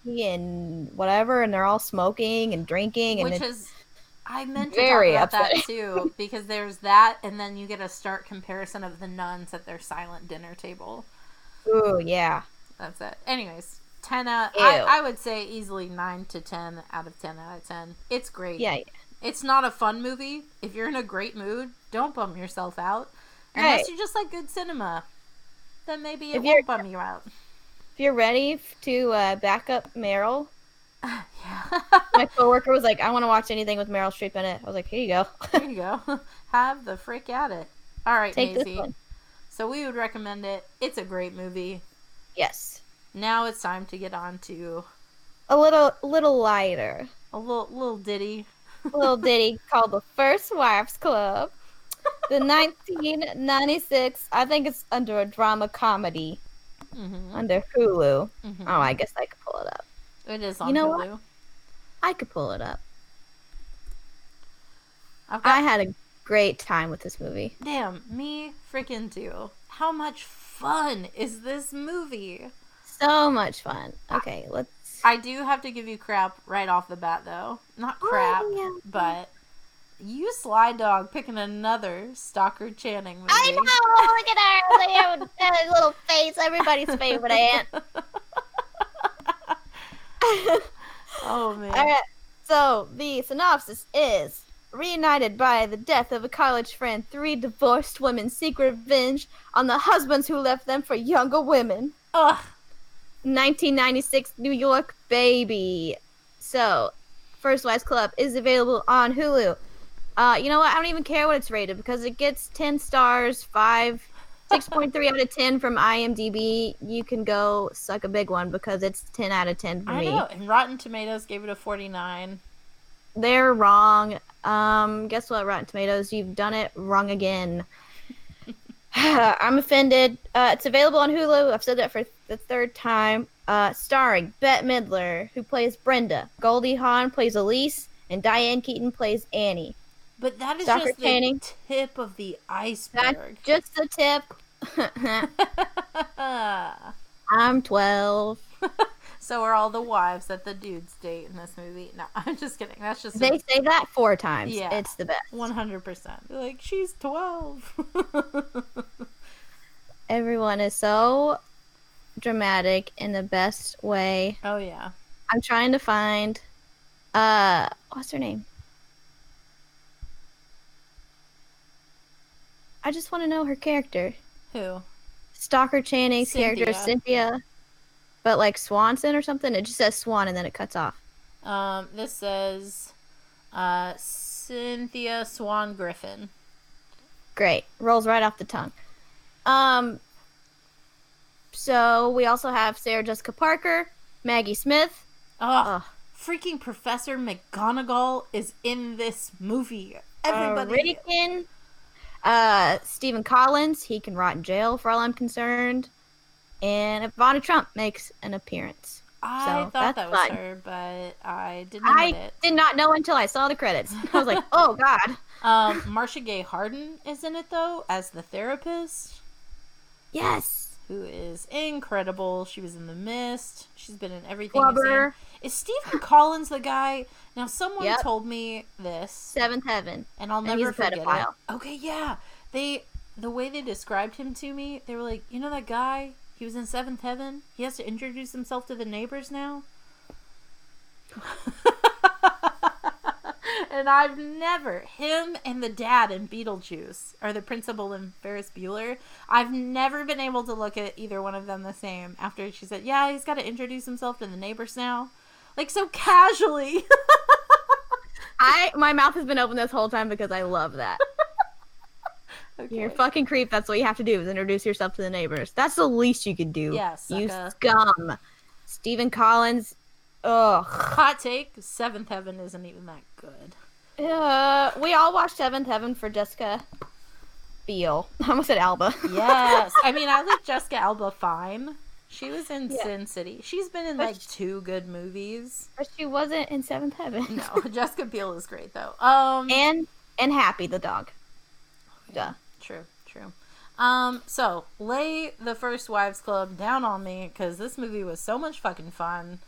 and whatever, and they're all smoking and drinking, and which is I meant to very talk about that too because there's that, and then you get a stark comparison of the nuns at their silent dinner table. ooh yeah, That's it. Anyways, ten out. I, I would say easily nine to ten out of ten out of ten. It's great. yeah, It's not a fun movie. If you're in a great mood, don't bum yourself out. Unless Right. you just like good cinema, then maybe it If won't bum you out. If you're ready to uh, back up Meryl, yeah. my coworker was like, "I want to watch anything with Meryl Streep in it." I was like, "Here you go, there you go. Have the frick at it. All right, take Maisie. one." So we would recommend it. It's a great movie. Yes, Now it's time to get on to a little little lighter, a little little ditty. a little ditty called "The First Wives Club." The 1996, I think it's under a drama comedy Mm-hmm. under Hulu. hmm Oh, I guess I could pull it up. It is on You know what? I could pull it up. I've got I had a great time with this movie. Damn, me freaking too. How much fun is this movie? So much fun. Okay, let's. I do have to give you crap right off the bat, though. Not crap, Oh, yeah. but you sly dog picking another Stockard Channing movie. I know. Look at her. Look at her, her little face. Everybody's favorite aunt. oh man. All right. So the synopsis is reunited by the death of a college friend. Three divorced women seek revenge on the husbands who left them for younger women. Ugh. 1996 New York baby. So, First Wives Club is available on Hulu. Uh, you know what? I don't even care what it's rated because it gets 10 stars, 5, 6.3 out of 10 from IMDb. You can go suck a big one because it's 10 out of 10 for I me. know. And Rotten Tomatoes gave it a 49. They're wrong. Um, guess what, Rotten Tomatoes? You've done it wrong again. I'm offended. Uh, it's available on Hulu. I've said that for the third time. Uh, starring Bette Midler, who plays Brenda. Goldie Hawn plays Elise, and Diane Keaton plays Annie. But that is Stalker just the tip of the That's iceberg. just the tip. I'm 12. so are all the wives that the dudes date in this movie. No, I'm just kidding. That's just They say that four times. Yeah. It's the best. one hundred percent. Like she's twelve. Everyone is so dramatic in the best way. oh yeah. I'm trying to find uh what's her name? I just want to know her character. Who? Stockard Channing's character, Cynthia. Cynthia. But like Swanson or something? It just says Swan and then it cuts off. Um, this says uh, Cynthia Swann Griffin. Great. Rolls right off the tongue. Um so we also have Sarah Jessica Parker, Maggie Smith. Oh, freaking Professor McGonagall is in this movie. Everybody. Uh, uh, Stephen Collins, he can rot in jail for all I'm concerned. And Ivana Trump makes an appearance. I So, thought that was fun. her, but I didn't I did not know until I saw the credits. I was like, oh god. Um, Marcia Gay Harden is in it though as the therapist, Yes. who is incredible. She was in The Mist. She's been in everything. Flubber. Is Stephen Collins the guy? Now, someone Yep. told me this, Seventh Heaven. and I'll And never he's a forget pedophile. it. Okay, yeah. They the way they described him to me, they were like, you know that guy? He was in Seventh Heaven. He has to introduce himself to the neighbors now. and I've never him and the dad in Beetlejuice or the principal in Ferris Bueller. I've never been able to look at either one of them the same after she said, "Yeah, he's got to introduce himself to the neighbors now." Like so casually. I my mouth has been open this whole time because I love that. Okay. You're a fucking creep. That's what you have to do is introduce yourself to the neighbors. That's the least you could do. Yeah, you scum. Stephen Collins. Ugh. Hot take: Seventh Heaven isn't even that good. Uh, we all watched Seventh Heaven for Jessica Biel. I almost said Alba. Yes, I mean I like Jessica Alba fine. She was in Yeah. Sin City. She's been in But like she- two good movies. but she wasn't in Seventh Heaven. No, Jessica Biel is great though. Um, and and Happy the dog. Duh. True, true. Um, so lay the First Wives Club down on me because this movie was so much fucking fun.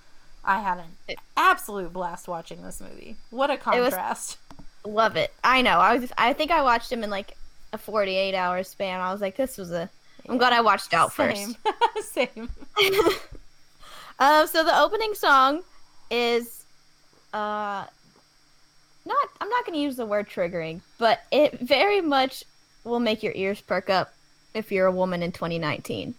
I had an absolute blast watching this movie. What a was- contrast! Love it. I know. I was. I think I watched him in like a 48 hour span. I was like, this was a. I'm glad I watched out first. Same, same. Uh, so the opening song is uh not I'm not going to use the word triggering, but it very much will make your ears perk up if you're a woman in 2019.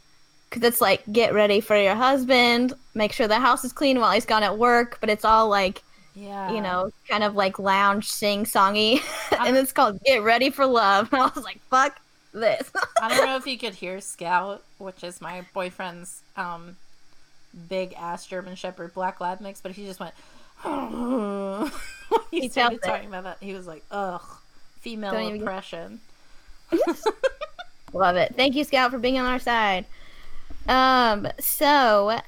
Cuz it's like get ready for your husband, make sure the house is clean while he's gone at work, but it's all like, Yeah, you know, kind of like lounge sing songy and it's called Get Ready for Love. And I was like, fuck this. I don't know if you could hear Scout, which is my boyfriend's um big ass German Shepherd black lab mix, but he just went. when he, He started talking about that. He was like, "Ugh, female Don't oppression." Love it. Thank you, Scout, for being on our side. Um, so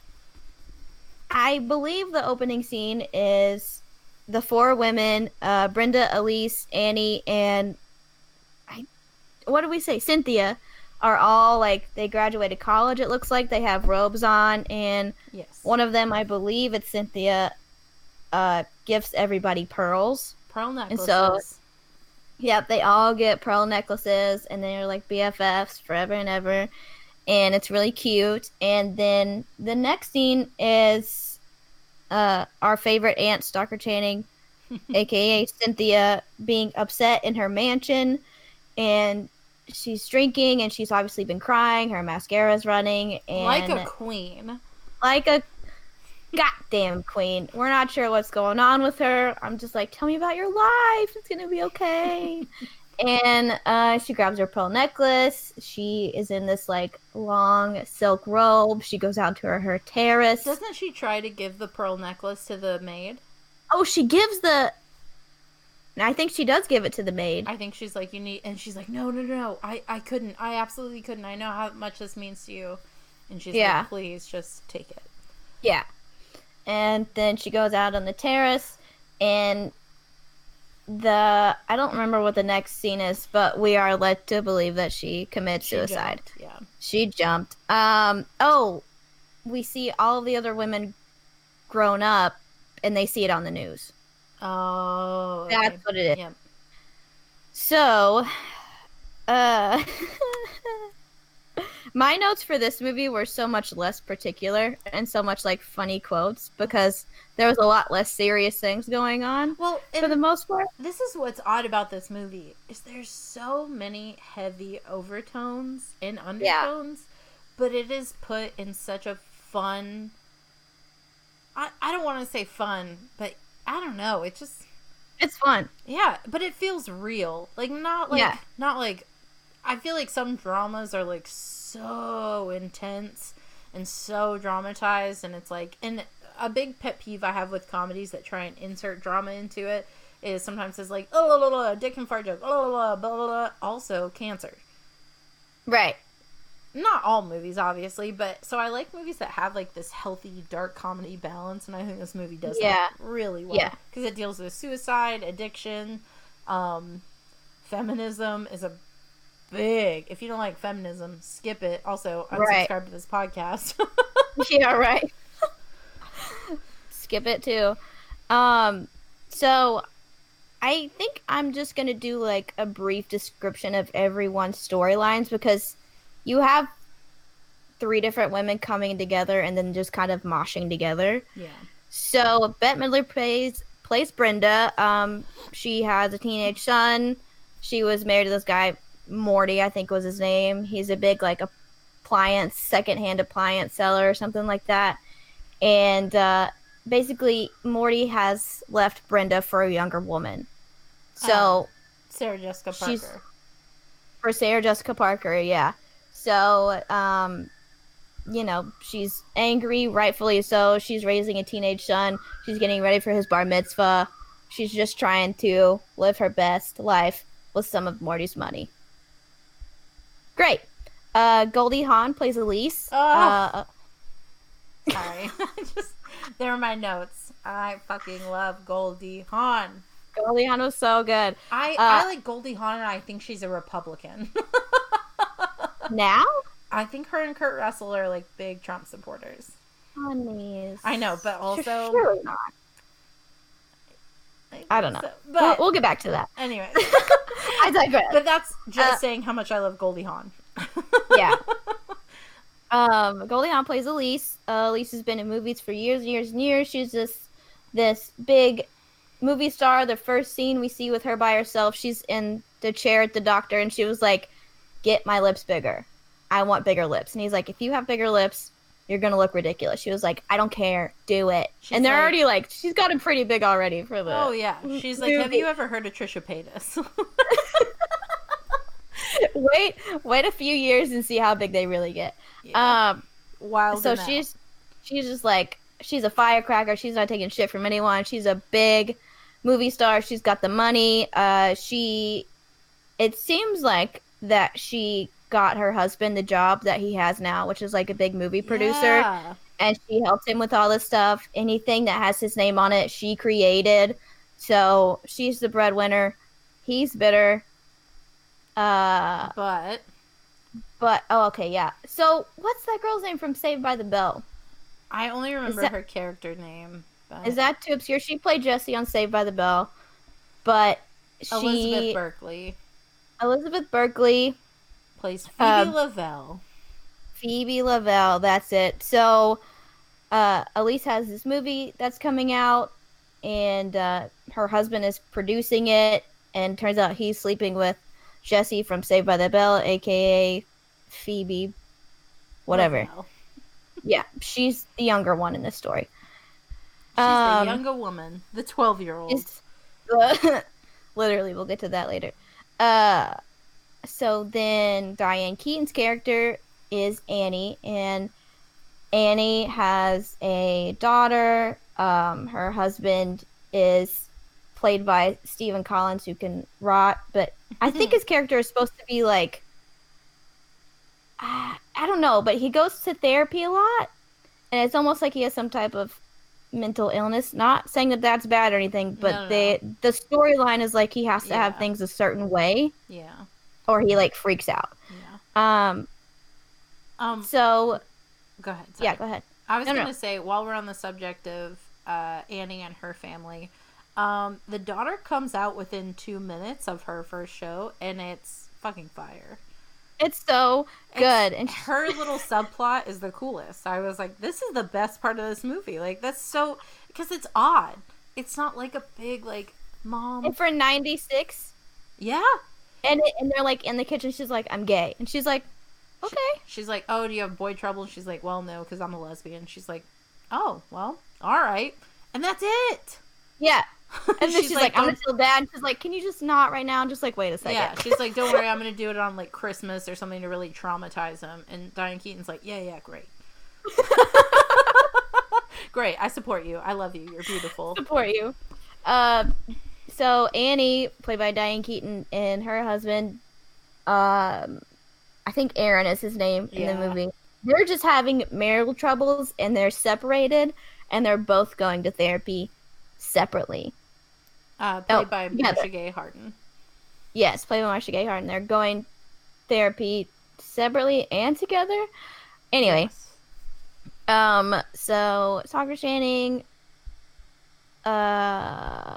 I believe the opening scene is the four women, uh, Brenda, Elise, Annie, and what did we say? Cynthia are all like they graduated college, it looks like. They have robes on and Yes, one of them, I believe it's Cynthia, uh, gifts everybody pearls. pearl necklaces. so- Yep, they all get pearl necklaces and they're like BFFs forever and ever. And it's really cute. And then the next scene is uh, our favorite aunt, Stockard Channing, aka Cynthia, being upset in her mansion. And she's drinking and she's obviously been crying. Her mascara's running. And like a queen. like a goddamn queen. We're not sure what's going on with her. I'm just like, tell me about your life. It's gonna be okay. and uh, she grabs her pearl necklace. She is in this like long silk robe. She goes out to her, her terrace. Doesn't she try to give the pearl necklace to the maid? Oh, she gives the. I think she does give it to the maid. I think she's like, "You need," and she's like, "No, no, no, no. I, I couldn't. I absolutely couldn't. I know how much this means to you." And she's Yeah. like, "Please, just take it." Yeah. And then she goes out on the terrace and the I don't remember what the next scene is, but we are led to believe that she commits She suicide. jumped, Yeah. She jumped. Um oh, we see all of the other women grown up and they see it on the news. Oh, okay. That's what it is. Yep. So, uh My notes for this movie were so much less particular and so much like funny quotes because there was a lot less serious things going on Well, for the most part. this is what's odd about this movie is there's so many heavy overtones and undertones, but it is put in such a fun. I I don't want to say fun, but I don't know. It just It's fun. Yeah, but it feels real. Like not like Yeah. not like I feel like some dramas are like so intense and so dramatized and it's like and a big pet peeve I have with comedies that try and insert drama into it is sometimes it's like oh blah, blah, blah, dick and fart joke oh blah, blah, blah, blah, blah, also cancer. Right. Not all movies obviously, but so I like movies that have like this healthy dark comedy balance and I think this movie does Yeah. that really well Yeah. because it deals with suicide, addiction, um, feminism is a big. If you don't like feminism, skip it. Also, Right. unsubscribe to this podcast. yeah, right. Skip it too. Um, so I think I'm just gonna do like a brief description of everyone's storylines because you have three different women coming together and then just kind of moshing together. yeah, So Bette Midler plays plays Brenda. Um, she has a teenage son. She was married to this guy Morty, I think was his name. He's a big like appliance, secondhand appliance seller or something like that. And uh, basically, Morty has left Brenda for a younger woman. So Oh. Sarah Jessica Parker. For Sarah Jessica Parker, yeah. So, um, you know, she's angry, rightfully so. She's raising a teenage son. She's getting ready for his bar mitzvah. She's just trying to live her best life with some of Morty's money. Great. Uh, Goldie Hawn plays Elise. Oh. Uh, Sorry, just there are my notes. I fucking love Goldie Hawn. Goldie Hawn was so good. I Uh, I like Goldie Hawn, and I think she's a Republican. Now? I think her and Kurt Russell are like big Trump supporters. Honeys. I know, but also Surely not. I don't know. So- We'll, but we'll get back to that. anyway, I digress. but that's just Uh, saying how much I love Goldie Hawn. yeah. Um, Goldie Hawn plays Elise. Uh, Elise has been in movies for years and years and years. She's this this big movie star. The first scene we see with her by herself, she's in the chair at the doctor, and she was like, "Get my lips bigger. I want bigger lips." And he's like, "If you have bigger lips." You're gonna look ridiculous. She was like, "I don't care, do it." She's and they're like- already like, she's got him pretty big already for the. Oh yeah, she's like, have you ever heard of Trisha Paytas? wait, wait a few years and see how big they really get. Yeah. Um, Wild. so she's she's just like she's a firecracker she's not taking shit from anyone she's a big movie star she's got the money uh she it seems like that she got her husband the job that he has now which is like a big movie producer. Yeah. and she helped him with all this stuff. Anything that has his name on it she created. So she's the breadwinner. He's bitter. Uh But but oh okay yeah. So what's that girl's name from saved by the bell? I only remember that- her character name. But Is that too obscure? She played Jessie on Saved by the Bell, but she Elizabeth Berkley Elizabeth Berkley, plays Phoebe Um, Lavelle? Phoebe Lavelle. That's it. So, uh, Elise has this movie that's coming out, and uh, her husband is producing it, and turns out he's sleeping with Jessie from Saved by the Bell, aka Phoebe, whatever. Yeah, she's the younger one in this story. She's Um, the younger woman, the twelve-year-old. literally we'll get to that later uh so then diane keaton's character is annie and annie has a daughter. Um her husband is played by stephen collins who can rot but i think his character is supposed to be like I I don't know, but he goes to therapy a lot, and it's almost like he has some type of mental illness. Not saying that that's bad or anything, but No, no, the the storyline is like he has to have things a certain way, yeah, or he like freaks out. yeah. Um. Um, So go ahead. yeah, go ahead. I was No, no. gonna say while we're on the subject of uh, Annie and her family, um, the daughter comes out within two minutes of her first show, and it's fucking fire. It's so good. And her little subplot is the coolest. I was like, this is the best part of this movie. Like that's so because it's odd. It's not like a big like mom. and for 96, yeah. and, it, and they're like in the kitchen, she's like, I'm gay. And she's like, okay. She's like, oh, do you have boy trouble? She's like, well, no, because I'm a lesbian. She's like, oh, well, all right, and that's it. Yeah. And then she's, like, I'm "Don't- gonna tell dad. And she's like, can you just not right now? And just like, wait a second. Yeah, she's like, don't worry, I'm gonna do it on like Christmas or something to really traumatize him. And Diane Keaton's like, yeah, yeah, great. great, I support you. I love you. You're beautiful. support you. Uh, so Annie, played by Diane Keaton, and her husband, um, I think Aaron is his name in the movie. They're just having marital troubles, and they're separated, and they're both going to therapy separately. Uh, played Oh, by yeah, Marcia Gay Harden. Yes, played by Marcia Gay Harden. They're going therapy separately and together. Anyway, Yes. Um, so Stockard Channing, uh,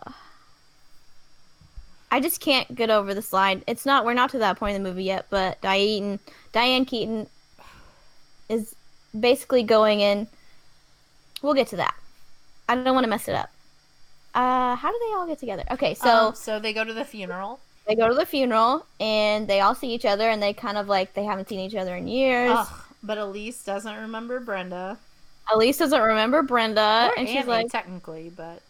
I just can't get over the slide. It's not, we're not to that point in the movie yet, but Diane, Diane Keaton is basically going in. We'll get to that. I don't want to mess it up. Uh, how do they all get together? Okay, so Um, so they go to the funeral. they go to the funeral and they all see each other and they kind of like they haven't seen each other in years. Ugh, but Elise doesn't remember Brenda. Elise doesn't remember Brenda, Or and she's like, technically, but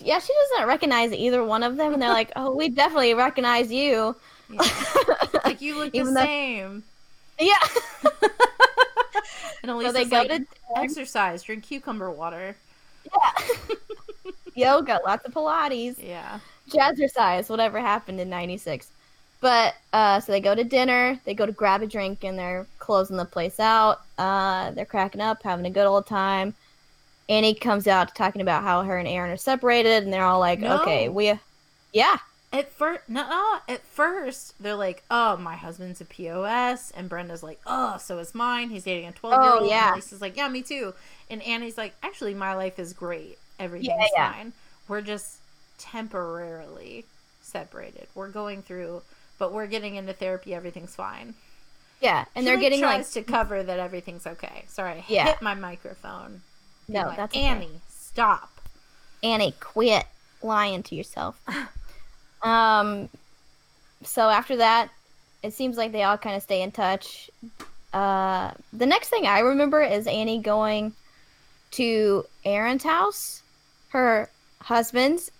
yeah, she doesn't recognize either one of them, and they're like, oh, we definitely recognize you. yeah. like you look the though- same. Yeah. And Elise so they go like, to exercise, drink cucumber water. yeah. yoga, lots of Pilates, Yeah. jazzercise, whatever happened in '96. But uh, so they go to dinner, they go to grab a drink, and they're closing the place out. Uh, they're cracking up, having a good old time. Annie comes out talking about how her and Aaron are separated, and they're all like, No. "Okay, we, yeah, At first, no, at first they're like, "Oh, my husband's a POS," and Brenda's like, "Oh, so is mine. He's dating a twelve-year-old." Oh, yeah. And Lisa's like, "Yeah, me too." And Annie's like, "Actually, my life is great. Everything's Yeah, yeah. fine. We're just temporarily separated. We're going through, but we're getting into therapy. Everything's fine." yeah," and She, they're like, getting like, to cover that everything's okay. Sorry, I Yeah. hit my microphone. "No, that's okay. Annie. Stop. Annie, quit lying to yourself. um, so after that, it seems like they all kind of stay in touch. Uh, the next thing I remember is Annie going to Aaron's house, her husband's,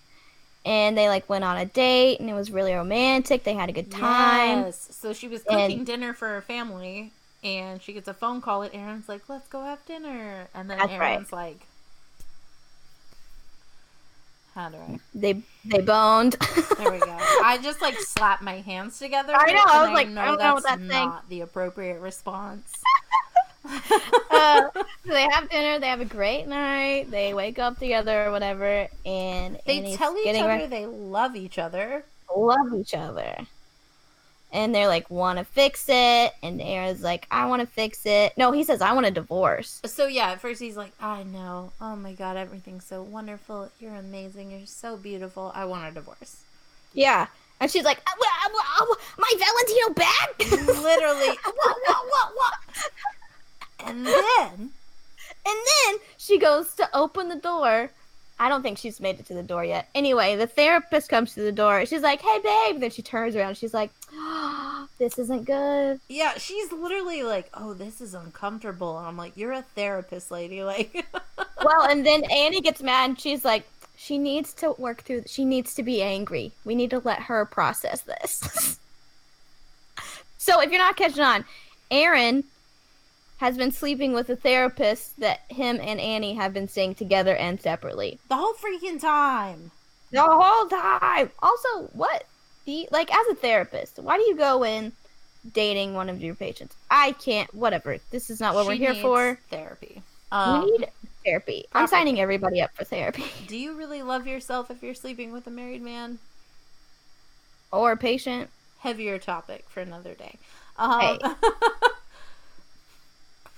and they like went on a date, and it was really romantic. They had a good time. Yes. So she was And- cooking dinner for her family, and she gets a phone call, and Aaron's like, "Let's go have dinner," and then That's right. Aaron's like, "How do I?" They they boned. There we go. I just like slapped my hands together. I know, I was like, I don't know what that's that thing- not the appropriate response. uh, so they have dinner. They have a great night. They wake up together or whatever, and they Annie's tell each other they love each other. love each other. And they're like, want to fix it. And Aaron's like, I want to fix it. No, he says, I want a divorce. So yeah, at first he's like, "I know. Oh my god, everything's so wonderful. You're amazing. You're so beautiful. I want a divorce." Yeah. And she's like, "Uh, well, uh, well, my Valentino bag? Literally. what, what, what, what? And then And then she goes to open the door. I don't think she's made it to the door yet. Anyway, the therapist comes to the door. She's like, hey, babe. Then she turns around. She's like, oh, this isn't good. Yeah, she's literally like, "Oh, this is uncomfortable," and I'm like, "You're a therapist, lady." Like, well, and then Annie gets mad and she's like, she needs to work through, she needs to be angry. We need to let her process this. so if you're not catching on, Aaron has been sleeping with a therapist that him and Annie have been seeing together and separately the whole freaking time. the whole time. Also, what do you, like as a therapist? Why do you go in dating one of your patients? I can't. Whatever. This is not what we're here needs for. Therapy. Um, we need therapy. I'm signing everybody up for therapy. do you really love yourself if you're sleeping with a married man? or a patient. Heavier topic for another day. Um, Hey.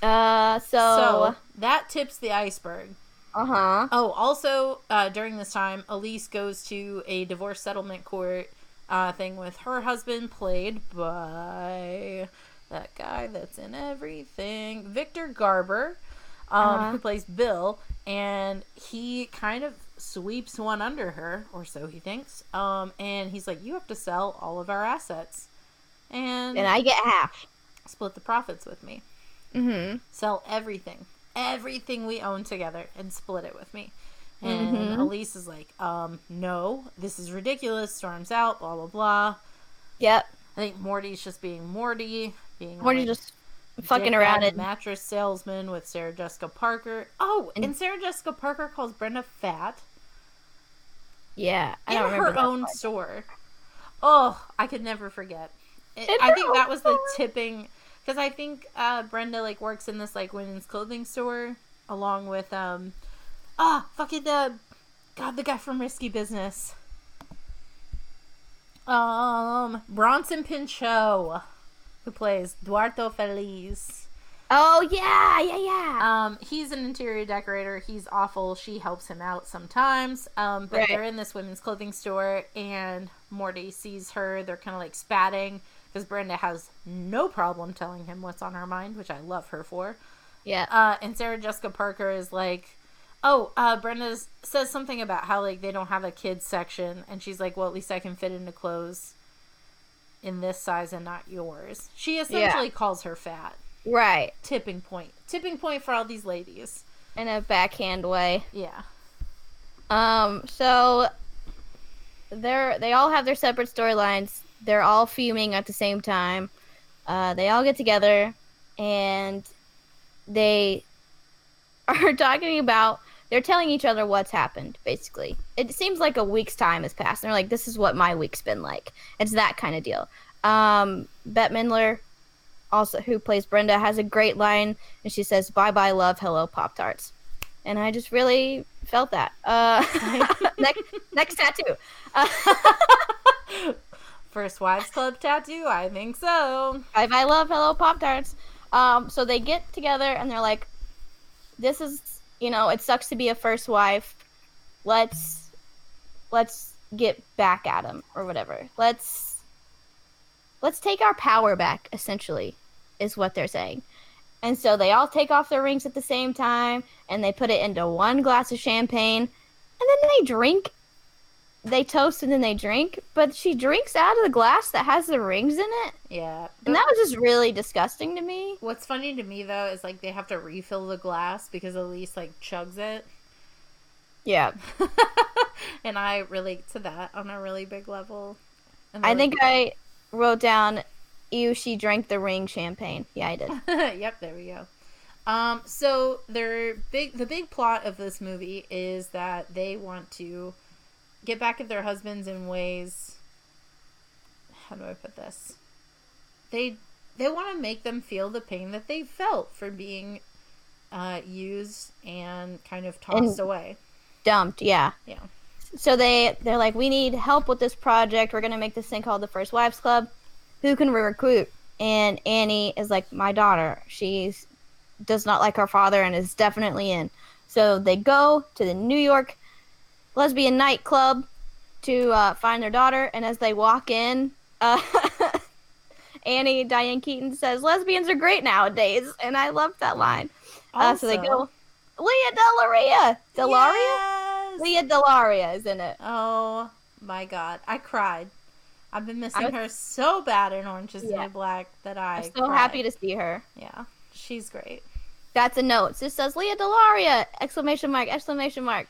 Uh, so, so that tips the iceberg. uh huh. Oh, also uh, during this time, Elise goes to a divorce settlement court uh, thing with her husband, played by that guy that's in everything, Victor Garber, um, Uh-huh. who plays Bill, and he kind of sweeps one under her, or so he thinks. Um, and he's like, "You have to sell all of our assets, and, And I get half. split the profits with me. Mm-hmm. Sell everything, everything we own together, and split it with me." And Mhm. Elise is like, um, no, this is ridiculous. Storms out, blah blah blah. Yep. I think Morty's just being Morty, being Morty like, just fucking around and mattress salesman with Sarah Jessica Parker. Oh, and, And- Sarah Jessica Parker calls Brenda fat yeah. I in don't her own part. store. Oh, I could never forget. It, I think that was the tipping because I think uh, Brenda like works in this like women's clothing store along with um ah fucking the God the guy from Risky Business. Um, Bronson Pinchot, who plays Duarto Feliz. Oh yeah, yeah, yeah. Um, he's an interior decorator. He's awful. She helps him out sometimes. Um, but Right. they're in this women's clothing store, and Morty sees her. They're kind of like spatting because Brenda has no problem telling him what's on her mind, which I love her for. yeah. Uh, and Sarah Jessica Parker is like, "Oh, uh, Brenda says something about how like they don't have a kids section," and she's like, "Well, at least I can fit into clothes in this size and not yours." She essentially calls her fat. right. Tipping point. Tipping point for all these ladies. In a backhand way. Yeah. Um, so they're they all have their separate storylines. They're all fuming at the same time. Uh, they all get together and they are talking about they're telling each other what's happened, basically. It seems like a week's time has passed. And they're like, This is what my week's been like. It's that kind of deal. Um, Bette Midler, also who plays Brenda, has a great line and she says, Bye bye love, hello Pop Tarts. And I just really felt that. Uh, next, next tattoo. Uh, First Wives Club tattoo? I think so. I, I love Hello Pop Tarts. Um, so they get together and they're like, "This is, you know, it sucks to be a first wife. Let's, let's get back at him or whatever. Let's, let's take our power back. Essentially, is what they're saying." And so they all take off their rings at the same time and they put it into one glass of champagne, and then they drink. They toast and then they drink, but she drinks out of the glass that has the rings in it. Yeah. And that was just really disgusting to me. What's funny to me though is like they have to refill the glass because Elise like chugs it. Yeah. and I relate to that on a really big level. I think I wrote down, ew, she drank the ring champagne. Yeah, I did. yep, there we go. Um, so their big the big plot of this movie is that they want to get back at their husbands in ways how do I put this? They they want to make them feel the pain that they felt for being uh, used and kind of tossed And- away. Dumped, yeah. Yeah. So they, they're like, we need help with this project. We're going to make this thing called the First Wives Club. Who can we recruit? And Annie is like, my daughter. She's does not like her father and is definitely in. So they go to the New York lesbian nightclub to uh, find their daughter. And as they walk in, uh, Annie Diane Keaton says, "Lesbians are great nowadays," and I loved that line. Uh, so they go, Lea DeLaria, Delaria, Yes! Lea DeLaria is in it. Oh my god, I cried. I've been missing was- her so bad in Orange is the. New Black that I. I'm so happy to see her. Yeah, she's great. That's a note. It says Lea DeLaria! Exclamation mark! Exclamation mark!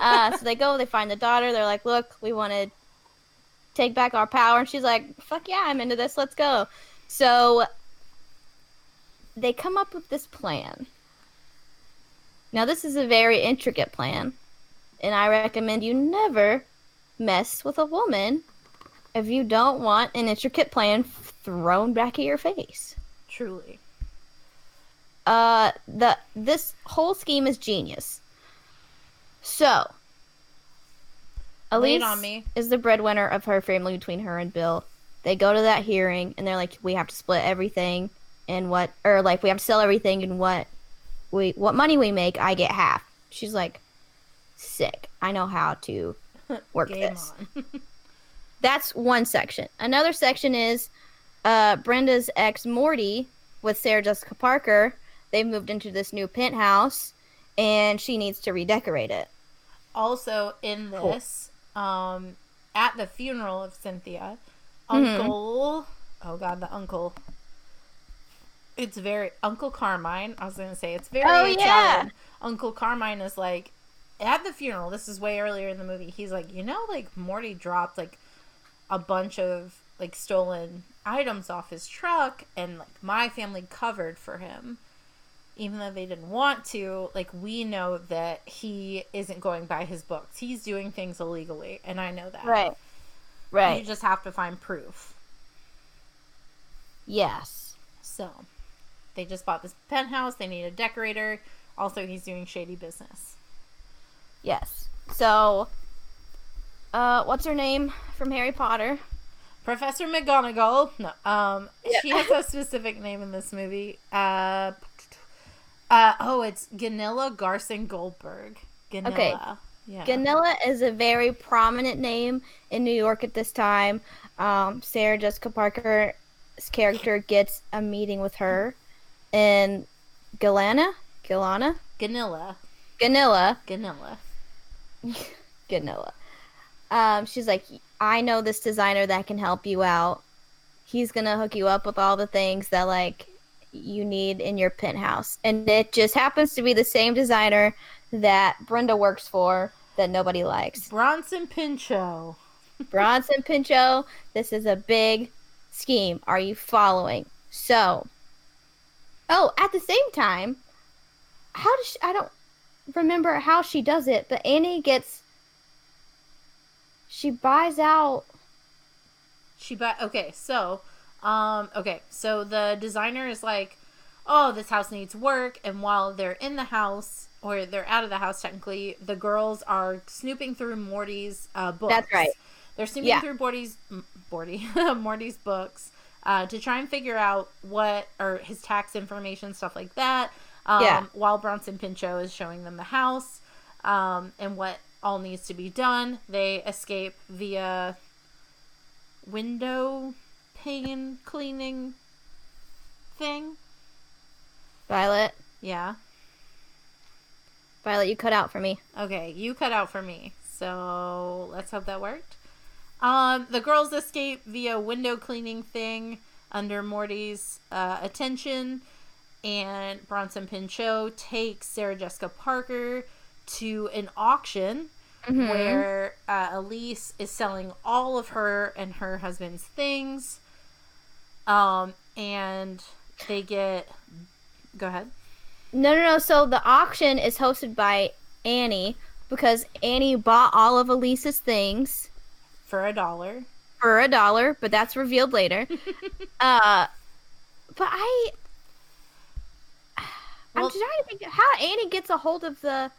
Uh, so they go, they find the daughter. They're like, "Look, we want to take back our power," and she's like, "Fuck yeah, I'm into this. Let's go." So they come up with this plan. Now, this is a very intricate plan, and I recommend you never mess with a woman if you don't want an intricate plan thrown back at your face. Truly. Uh, the this whole scheme is genius. So, Elise on me. is the breadwinner of her family between her and Bill. They go to that hearing and they're like, "We have to split everything and what, or like we have to sell everything and what we what money we make, I get half." She's like, "Sick. I know how to work this." That's one section. Another section is uh, Brenda's ex Morty with Sarah Jessica Parker, they've moved into this new penthouse, and she needs to redecorate it. Also in Cool. this, um, at the funeral of Cynthia, Mhm. Uncle, oh god, the uncle. It's very Uncle Carmine. I was gonna say it's very Oh, yeah. Uncle Carmine is like at the funeral. This is way earlier in the movie. He's like, you know, like Morty dropped like a bunch of like stolen items off his truck, and like my family covered for him. Even though they didn't want to, like we know that he isn't going by his books. He's doing things illegally, and I know that. Right. Right. You just have to find proof. Yes. So, they just bought this penthouse. They need a decorator. Also, he's doing shady business. Yes. So, uh, what's her name from Harry Potter? Professor McGonagall. No, um, Yeah. she has a specific name in this movie. Uh, uh, oh, it's Gunilla Garson Goldberg. Gunilla. Okay. Yeah. Gunilla is a very prominent name in New York at this time. Um, Sarah Jessica Parker's character gets a meeting with her, and Galana, Galana, Gunilla. Gunilla, Gunilla. Gunilla. Um, she's like, I know this designer that can help you out. He's gonna hook you up with all the things that like you need in your penthouse, and it just happens to be the same designer that Brenda works for that nobody likes. Bronson Pinchot. Bronson Pinchot, this is a big scheme. Are you following? So, oh, at the same time, how does she, I don't remember how she does it, but Annie gets she buys out. She buy okay, so um okay, so the designer is like, "Oh, this house needs work." And while they're in the house or they're out of the house technically, the girls are snooping through Morty's uh books. That's right. They're snooping Yeah. through Morty's Morty Morty's books uh to try and figure out what or his tax information stuff like that. Um Yeah. while Bronson Pinchot is showing them the house um and what all needs to be done. They escape via window pane cleaning thing. Violet, Yeah. Violet, you cut out for me. Okay, you cut out for me. So let's hope that worked. Um, the girls escape via window cleaning thing under Morty's uh, attention, and Bronson Pinchot takes Sarah Jessica Parker to an auction Mhm. where uh, Elise is selling all of her and her husband's things. Um, and they get. Go ahead. No, no, no. So the auction is hosted by Annie because Annie bought all of Elise's things. For a dollar. for a dollar, but that's revealed later. uh, but I, Well- I'm trying to think how Annie gets a hold of the.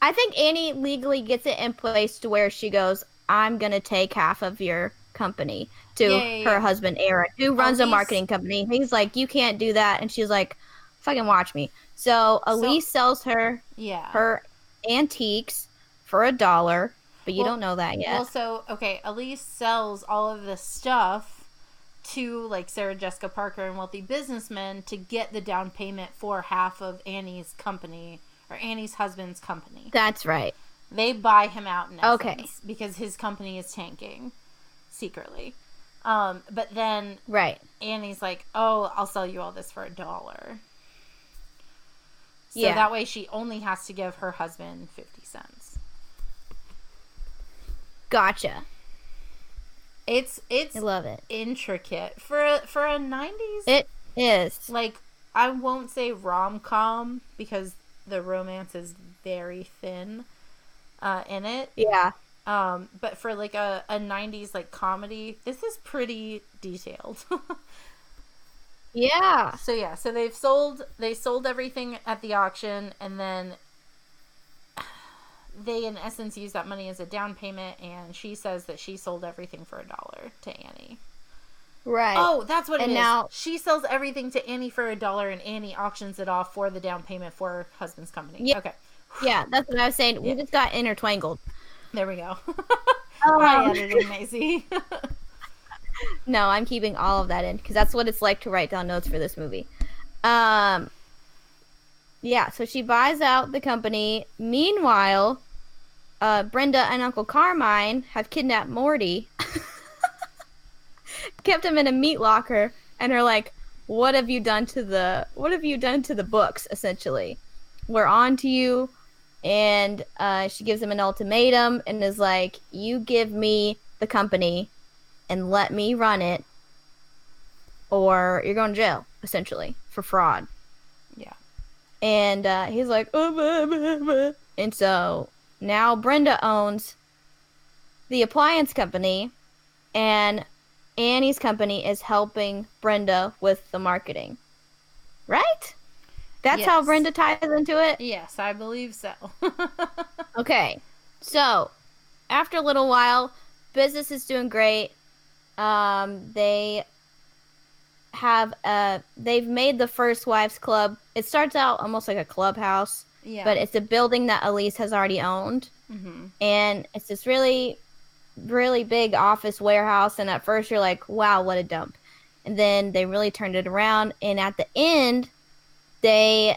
I think Annie legally gets it in place to where she goes, "I'm gonna take half of your company." To Yeah, yeah, her yeah. husband Aaron, who oh, runs a marketing company. He's like, "You can't do that," and she's like, "Fucking watch me." So Elise sells her Yeah. her antiques for a dollar, but you Well- don't know that yet. Well, so okay, Elise sells all of this stuff to like Sarah Jessica Parker and wealthy businessmen to get the down payment for half of Annie's company or Annie's husband's company. That's right. They buy him out in Okay. because his company is tanking secretly. Um, but then Right. Annie's like, "Oh, I'll sell you all this for a dollar." So Yeah. that way she only has to give her husband 50 cents. Gotcha. It's it's I love it. intricate for a, for a 90s It is. like I won't say rom-com because the romance is very thin uh, in it. Yeah. Um, but for like a, a 90s like comedy, this is pretty detailed. Yeah. so yeah, so they've sold they sold everything at the auction and then they in essence use that money as a down payment and she says that she sold everything for a dollar to Annie. Right. Oh, that's what it And is. now- she sells everything to Annie for a dollar, and Annie auctions it off for the down payment for her husband's company. Yeah. Okay, Yeah, that's what I was saying. We just got intertwangled. There we go. Um, Hi, editing Maisie. no, I'm keeping all of that in because that's what it's like to write down notes for this movie. Um, yeah, so she buys out the company. Meanwhile, uh, Brenda and Uncle Carmine have kidnapped Morty, kept him in a meat locker, and are like, "What have you done to the? What have you done to the books? Essentially, we're on to you." And uh, she gives him an ultimatum and is like, "You give me the company, and let me run it, or you're going to jail." Essentially, for fraud. Yeah. And uh, he's like, oh, blah, blah, blah." and so now Brenda owns the appliance company, and Annie's company is helping Brenda with the marketing. Right? That's how Brenda ties into it? Yes, I believe so. Okay. So, after a little while, business is doing great. Um, they have uh they've made the first wives club. It starts out almost like a clubhouse, yeah. but it's a building that Elise has already owned. hmm and it's this really really big office warehouse and at first you're like wow what a dump and then they really turned it around and at the end they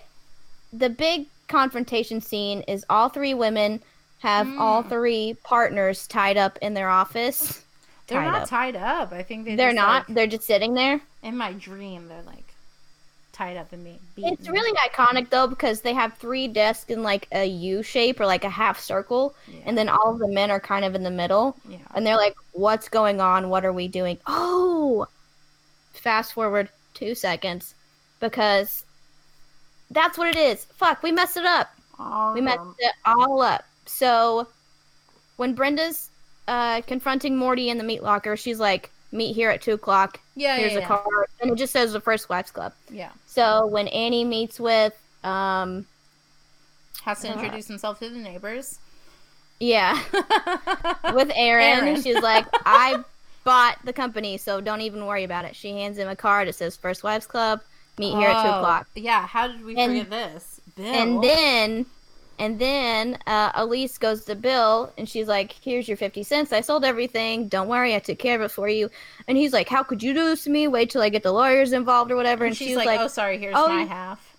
the big confrontation scene is all three women have all Mm. three partners tied up in their office They're tied not up. tied up. I think they they're just, not like- they're just sitting there in my dream, they're like tied up and being beaten. it's really iconic though because they have three desks in like a u shape or like a half circle yeah. and then all of the men are kind of in the middle yeah. and they're like, "What's going on? What are we doing?" Oh, fast forward two seconds because that's what it is. Fuck, we messed it up. All We messed it all up. So when Brenda's uh, confronting Morty in the meat locker, she's like, "Meet here at two o'clock. Yeah, Here's yeah, a yeah. card," and it just says the First Wives Club. yeah. So when Annie meets with, um, Has to Uh, introduce himself to the neighbors. yeah, with Aaron, Aaron. she's like, I bought the company, so don't even worry about it. She hands him a card. It says First Wives Club. Meet here at two o'clock. Yeah, how did we And- forget this? Bill. And then, and then uh, Elise goes to Bill, and she's like, "Here's your fifty cents. I sold everything. Don't worry, I took care of it for you." And he's like, "How could you do this to me? Wait till I get the lawyers involved or whatever." and And, she's, like, "Oh, sorry, here's "Oh, my half."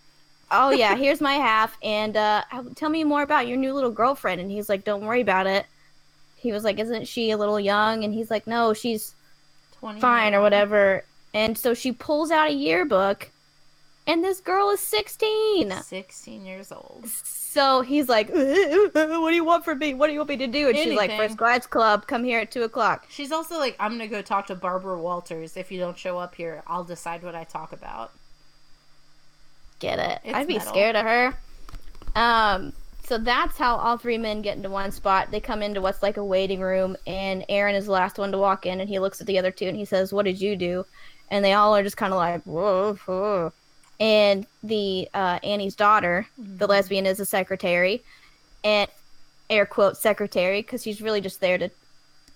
oh yeah, here's my half, and uh, tell me more about your new little girlfriend. And he's like, don't worry about it. He was like, isn't she a little young? And he's like, no, she's Twenty. fine or whatever. And so she pulls out a yearbook, and this girl is 16. Sixteen years old. So he's like, what do you want from me? What do you want me to do? And she's like, Anything. First Class Club, come here at 2 o'clock. She's also like, I'm gonna go talk to Barbara Walters. If you don't show up here, I'll decide what I talk about. Get it? It's I'd be metal. scared of her. Um, so that's how all three men get into one spot. They come into what's like a waiting room, and Aaron is the last one to walk in, and he looks at the other two and he says, "What did you do?" And they all are just kind of like, "Whoa." whoa." And the uh, Annie's daughter, the lesbian, is a secretary, and air quote secretary because she's really just there to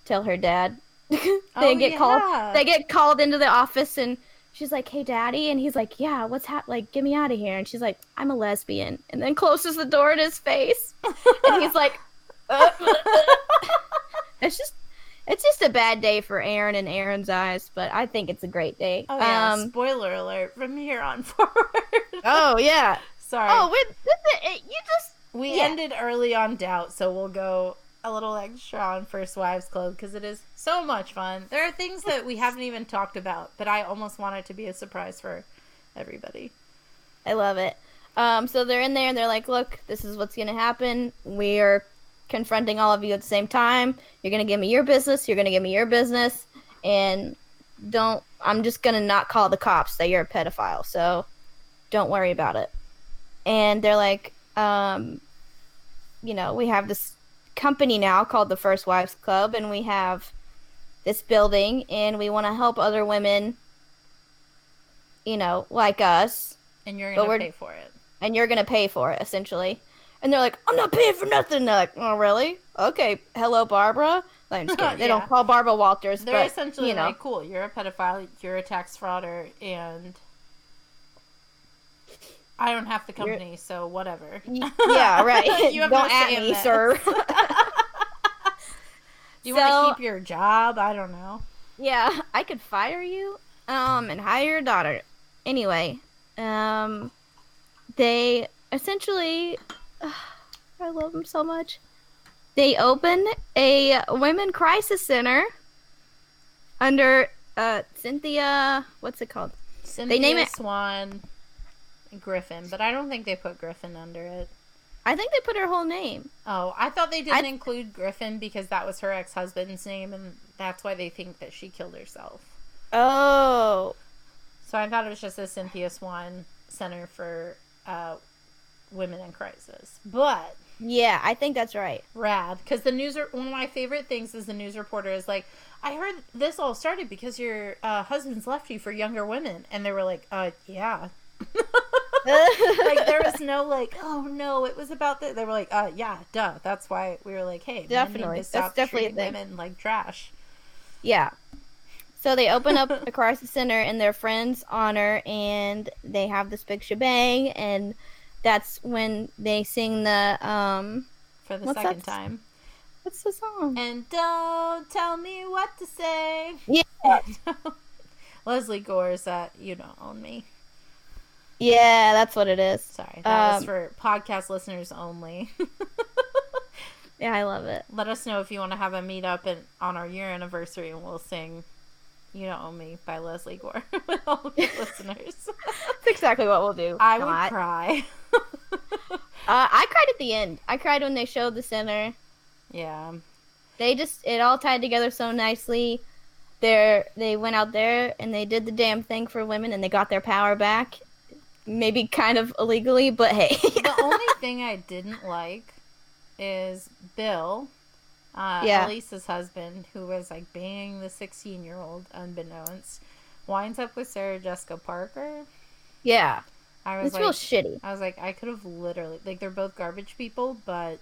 tell her dad. they Oh, get yeah. called. They get called into the office and she's like, "Hey, daddy," and he's like, "Yeah, what's hap? Like, get me out of here." And she's like, "I'm a lesbian," and then closes the door in his face, and he's like, "Uh." "It's just, it's just a bad day for Aaron and Aaron's eyes, but I think it's a great day." Oh yeah. Um, Spoiler alert from here on forward. oh yeah. Sorry. Oh, wait, it- you just we yeah. ended early on doubt, so we'll go a little extra on First Wives Club because it is so much fun. There are things that we haven't even talked about, but I almost want it to be a surprise for everybody. I love it. Um, so they're in there and they're like, "Look, this is what's gonna happen. We are confronting all of you at the same time. You're gonna give me your business. You're gonna give me your business, and don't. I'm just gonna not call the cops that you're a pedophile. So don't worry about it." And they're like, um, you know, we have this company now called the First Wives Club, and we have this building, and we want to help other women, you know, like us And you're gonna pay for it. and you're gonna pay for it essentially. And they're like, I'm not paying for nothing. They're like, oh really? Okay, hello Barbara. Like, I'm just kidding. They Yeah. don't call Barbara Walters, They're but essentially you know, like, cool, you're a pedophile, you're a tax frauder, and I don't have the You're- company, so whatever. Yeah, right. You have don't no at me, this. sir. Do you want to keep your job? I don't know. Yeah, I could fire you, um, and hire your daughter. Anyway, um, they essentially, I love them so much. They open a women crisis center under uh Cynthia. What's it called? Cynthia they name it- Swann Griffin, but I don't think they put Griffin under it. I think they put her whole name. Oh, I thought they didn't include Griffin because that was her ex husband's name, and that's why they think that she killed herself. Oh, So I thought it was just a Cynthia Swann Center for uh, Women in Crisis. But yeah, I think that's right. rad, because the news. Re- one of my favorite things is the news reporter is like, "I heard this all started because your uh, husband's left you for younger women," and they were like, "Uh, yeah." like there was no like, "Oh no, it was about that." They were like, "Uh, yeah, duh." That's why we were like, "Hey, Definitely. to That's definitely treating women like trash." Yeah. So they open up a crisis center in their friend's honor, and they have this big shebang, and that's when they sing the um, For the second that? time. what's the song? And don't tell me what to say. Yeah, Lesley Gore's uh, You Don't Own Me. yeah, that's what it is. Sorry, that was Um, for podcast listeners only. Yeah, I love it. Let us know if you want to have a meetup and on our year anniversary, and we'll sing "You Don't Own Me" by Lesley Gore with all the listeners. That's exactly what we'll do. I would cry. Uh, I cried at the end. I cried when they showed the center. yeah, They just it all tied together so nicely. They they went out there and they did the damn thing for women and they got their power back. Maybe kind of illegally, but hey. the only thing I didn't like is Bill, uh, Yeah. Elisa's husband, who was like banging the 16 year old unbeknownst, winds up with Sarah Jessica Parker. yeah, I was it's like, real shitty. I was like, I could have literally like they're both garbage people, but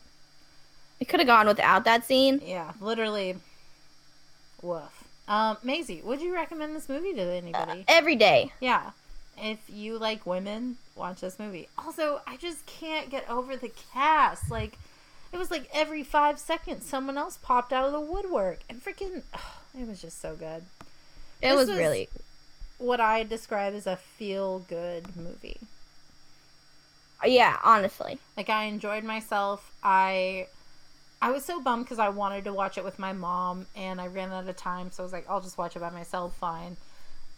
It could have gone without that scene. yeah, literally, woof. Um, Maisie, would you recommend this movie to anybody? Every day. Yeah. If you like women, watch this movie. Also, I just can't get over the cast. Like, it was like every five seconds someone else popped out of the woodwork. And freaking, it was just so good. It was, was- really What I describe as a feel good movie. yeah, honestly. Like, I enjoyed myself. I. I was so bummed because I wanted to watch it with my mom and I ran out of time, so I was like, I'll just watch it by myself, fine.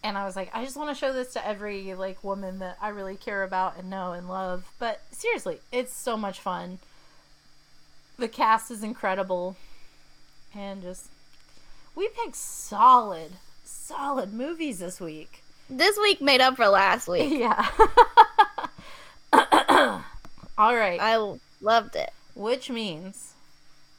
And I was like, I just want to show this to every like woman that I really care about and know and love. But seriously, it's so much fun. The cast is incredible, and just we picked solid, solid movies this week. This week made up for last week. Yeah. All right. I loved it. Which means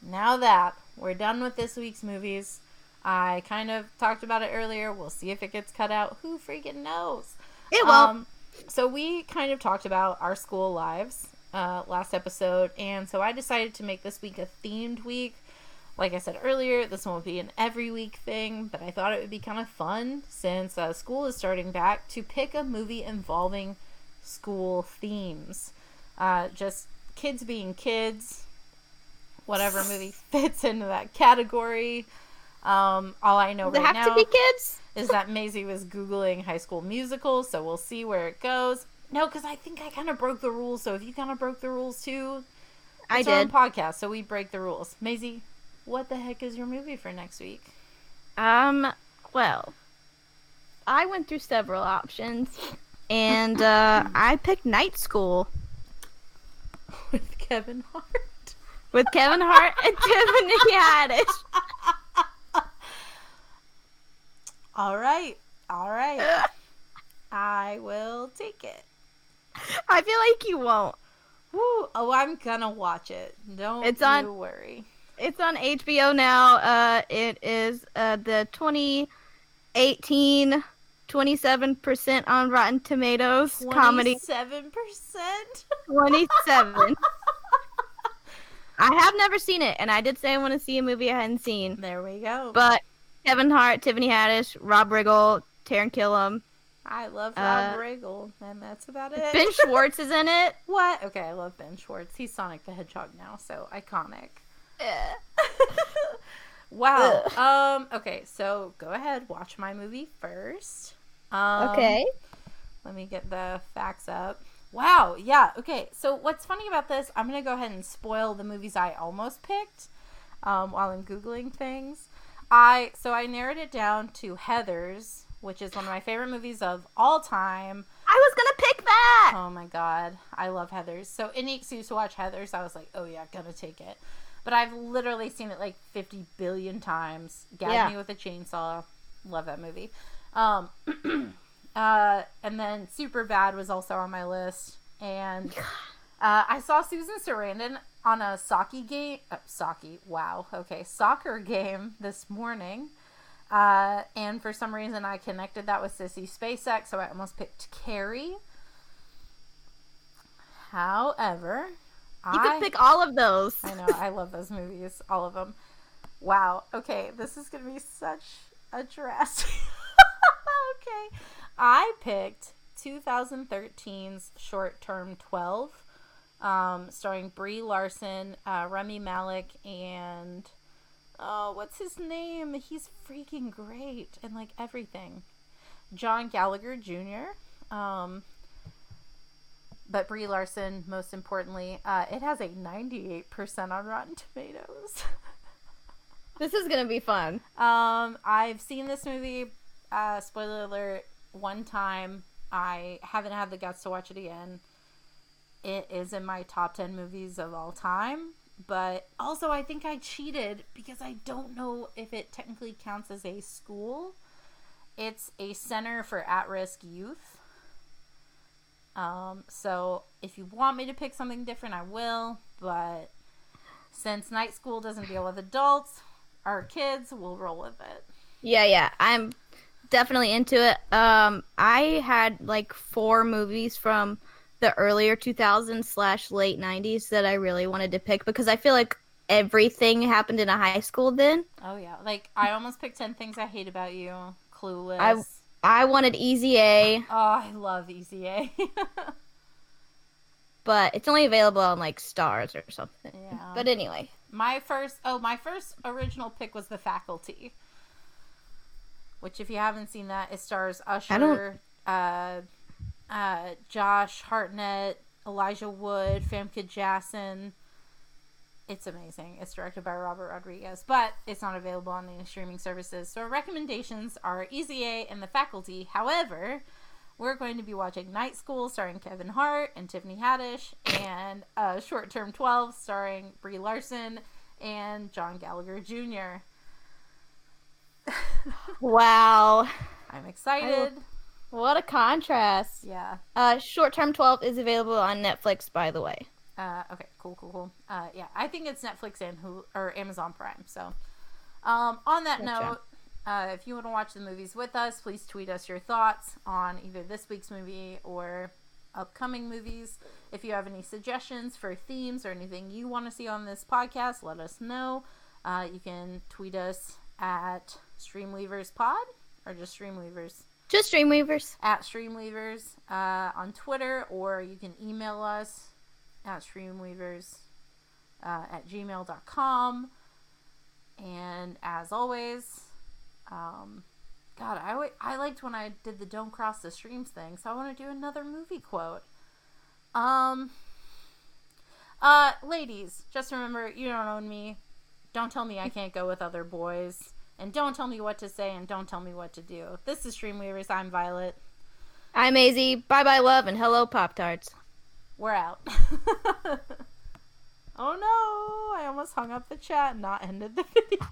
now that we're done with this week's movies, I kind of talked about it earlier. We'll see if it gets cut out. Who freaking knows? It won't. Um, so we kind of talked about our school lives uh, last episode, and so I decided to make this week a themed week. Like I said earlier, this won't be an every week thing, but I thought it would be kind of fun since uh, school is starting back to pick a movie involving school themes. Uh, just kids being kids, whatever movie fits into that category. Um, all I know Does right have now to be kids? is that Maisie was googling High School Musical, so we'll see where it goes. No, because I think I kind of broke the rules. So if you kind of broke the rules too, I it's our own did. podcast, so we break the rules. Maisie, what the heck is your movie for next week? Um, well, I went through several options, and uh, I picked Night School With Kevin Hart. with Kevin Hart and Tiffany Haddish. All right, all right. I will take it. I feel like you won't. Woo! Oh, I'm gonna watch it. Don't It's you on- worry. It's on HBO now. Uh, it is uh, the 2018 27% on Rotten Tomatoes comedy. 27%? 27. I have never seen it, and I did say I want to see a movie I hadn't seen. There we go. But Kevin Hart, Tiffany Haddish, Rob Riggle, Taran Killam, I love Uh, Rob Riggle, and that's about it. Ben Schwartz is in it. What? Okay, I love Ben Schwartz. He's Sonic the Hedgehog now, so iconic. Wow. um. Okay. So go ahead. Watch my movie first. Um, okay. Let me get the facts up. Wow. Yeah. Okay. So what's funny about this? I'm gonna go ahead and spoil the movies I almost picked. Um, while I'm googling things, I so I narrowed it down to Heathers, which is one of my favorite movies of all time. I was gonna pick that. Oh my god, I love Heathers. So any excuse to watch Heathers, I was like, oh yeah, gonna take it. But I've literally seen it like 50 billion times. Gag Yeah. me with a chainsaw. Love that movie. Um, uh, and then Superbad was also on my list. And uh, I saw Susan Sarandon on a soccer game. Uh, soccer, wow. Okay, soccer game this morning. Uh, and for some reason, I connected that with Sissy Spacek, so I almost picked Carrie. However, You I could pick all of those. I know. I love those movies. All of them. Wow. Okay. This is going to be such a drastic. okay. I picked 2013's Short Term 12, um, starring Brie Larson, uh, Rami Malek, and. Oh, what's his name? He's freaking great and like everything. John Gallagher Jr. Um, but Brie Larson, most importantly, uh, it has a 98% on Rotten Tomatoes. This is gonna be fun. um, I've seen this movie, uh, spoiler alert, one time. I haven't had the guts to watch it again. It is in my top 10 movies of all time, but also I think I cheated because I don't know if it technically counts as a school. It's a center for at risk youth. Um, so if you want me to pick something different, I will. But since night school doesn't deal with adults, our kids will roll with it. Yeah, yeah. I'm definitely into it. Um, I had like four movies from the earlier 2000s slash late 90s that I really wanted to pick because I feel like everything happened in a high school then. Oh yeah, like I almost picked ten things I hate about you. Clueless. I- I wanted Easy A, oh, I love Easy A. but it's only available on like Starz or something. yeah. But anyway, my first, oh, my first original pick was The Faculty, which, if you haven't seen that, it stars Usher, I don't- uh, uh, Josh Hartnett, Elijah Wood, Famke Janssen. It's amazing. It's directed by Robert Rodriguez, but it's not available on any streaming services. So our recommendations are Easy A and The Faculty. However, we're going to be watching Night School starring Kevin Hart and Tiffany Haddish, and uh, Short Term 12 starring Brie Larson and John Gallagher Jr. wow, I'm excited. What a contrast. Yeah. Uh, Short Term 12 is available on Netflix, by the way. Uh, okay, cool, cool, cool. Uh, yeah, I think it's Netflix and Hulu or Amazon Prime. So, um, on that Gotcha. note, uh, if you want to watch the movies with us, please tweet us your thoughts on either this week's movie or upcoming movies. If you have any suggestions for themes or anything you want to see on this podcast, let us know. Uh, you can tweet us at Streamweavers Pod or just Streamweavers Just Dreamweavers. at Streamweavers uh, on Twitter, or you can email us at Streamweavers uh, at gmail.com. And as always, um, God, I, I liked when I did the Don't Cross the Streams thing, so I want to do another movie quote. Um, uh, ladies, just remember you don't own me. Don't tell me I can't go with other boys. And don't tell me what to say and don't tell me what to do. This is Stream Weavers. I'm Violet. I'm Maisie. Bye bye, love, and hello, Pop Tarts. We're out. oh no! I almost hung up the chat and not ended the video.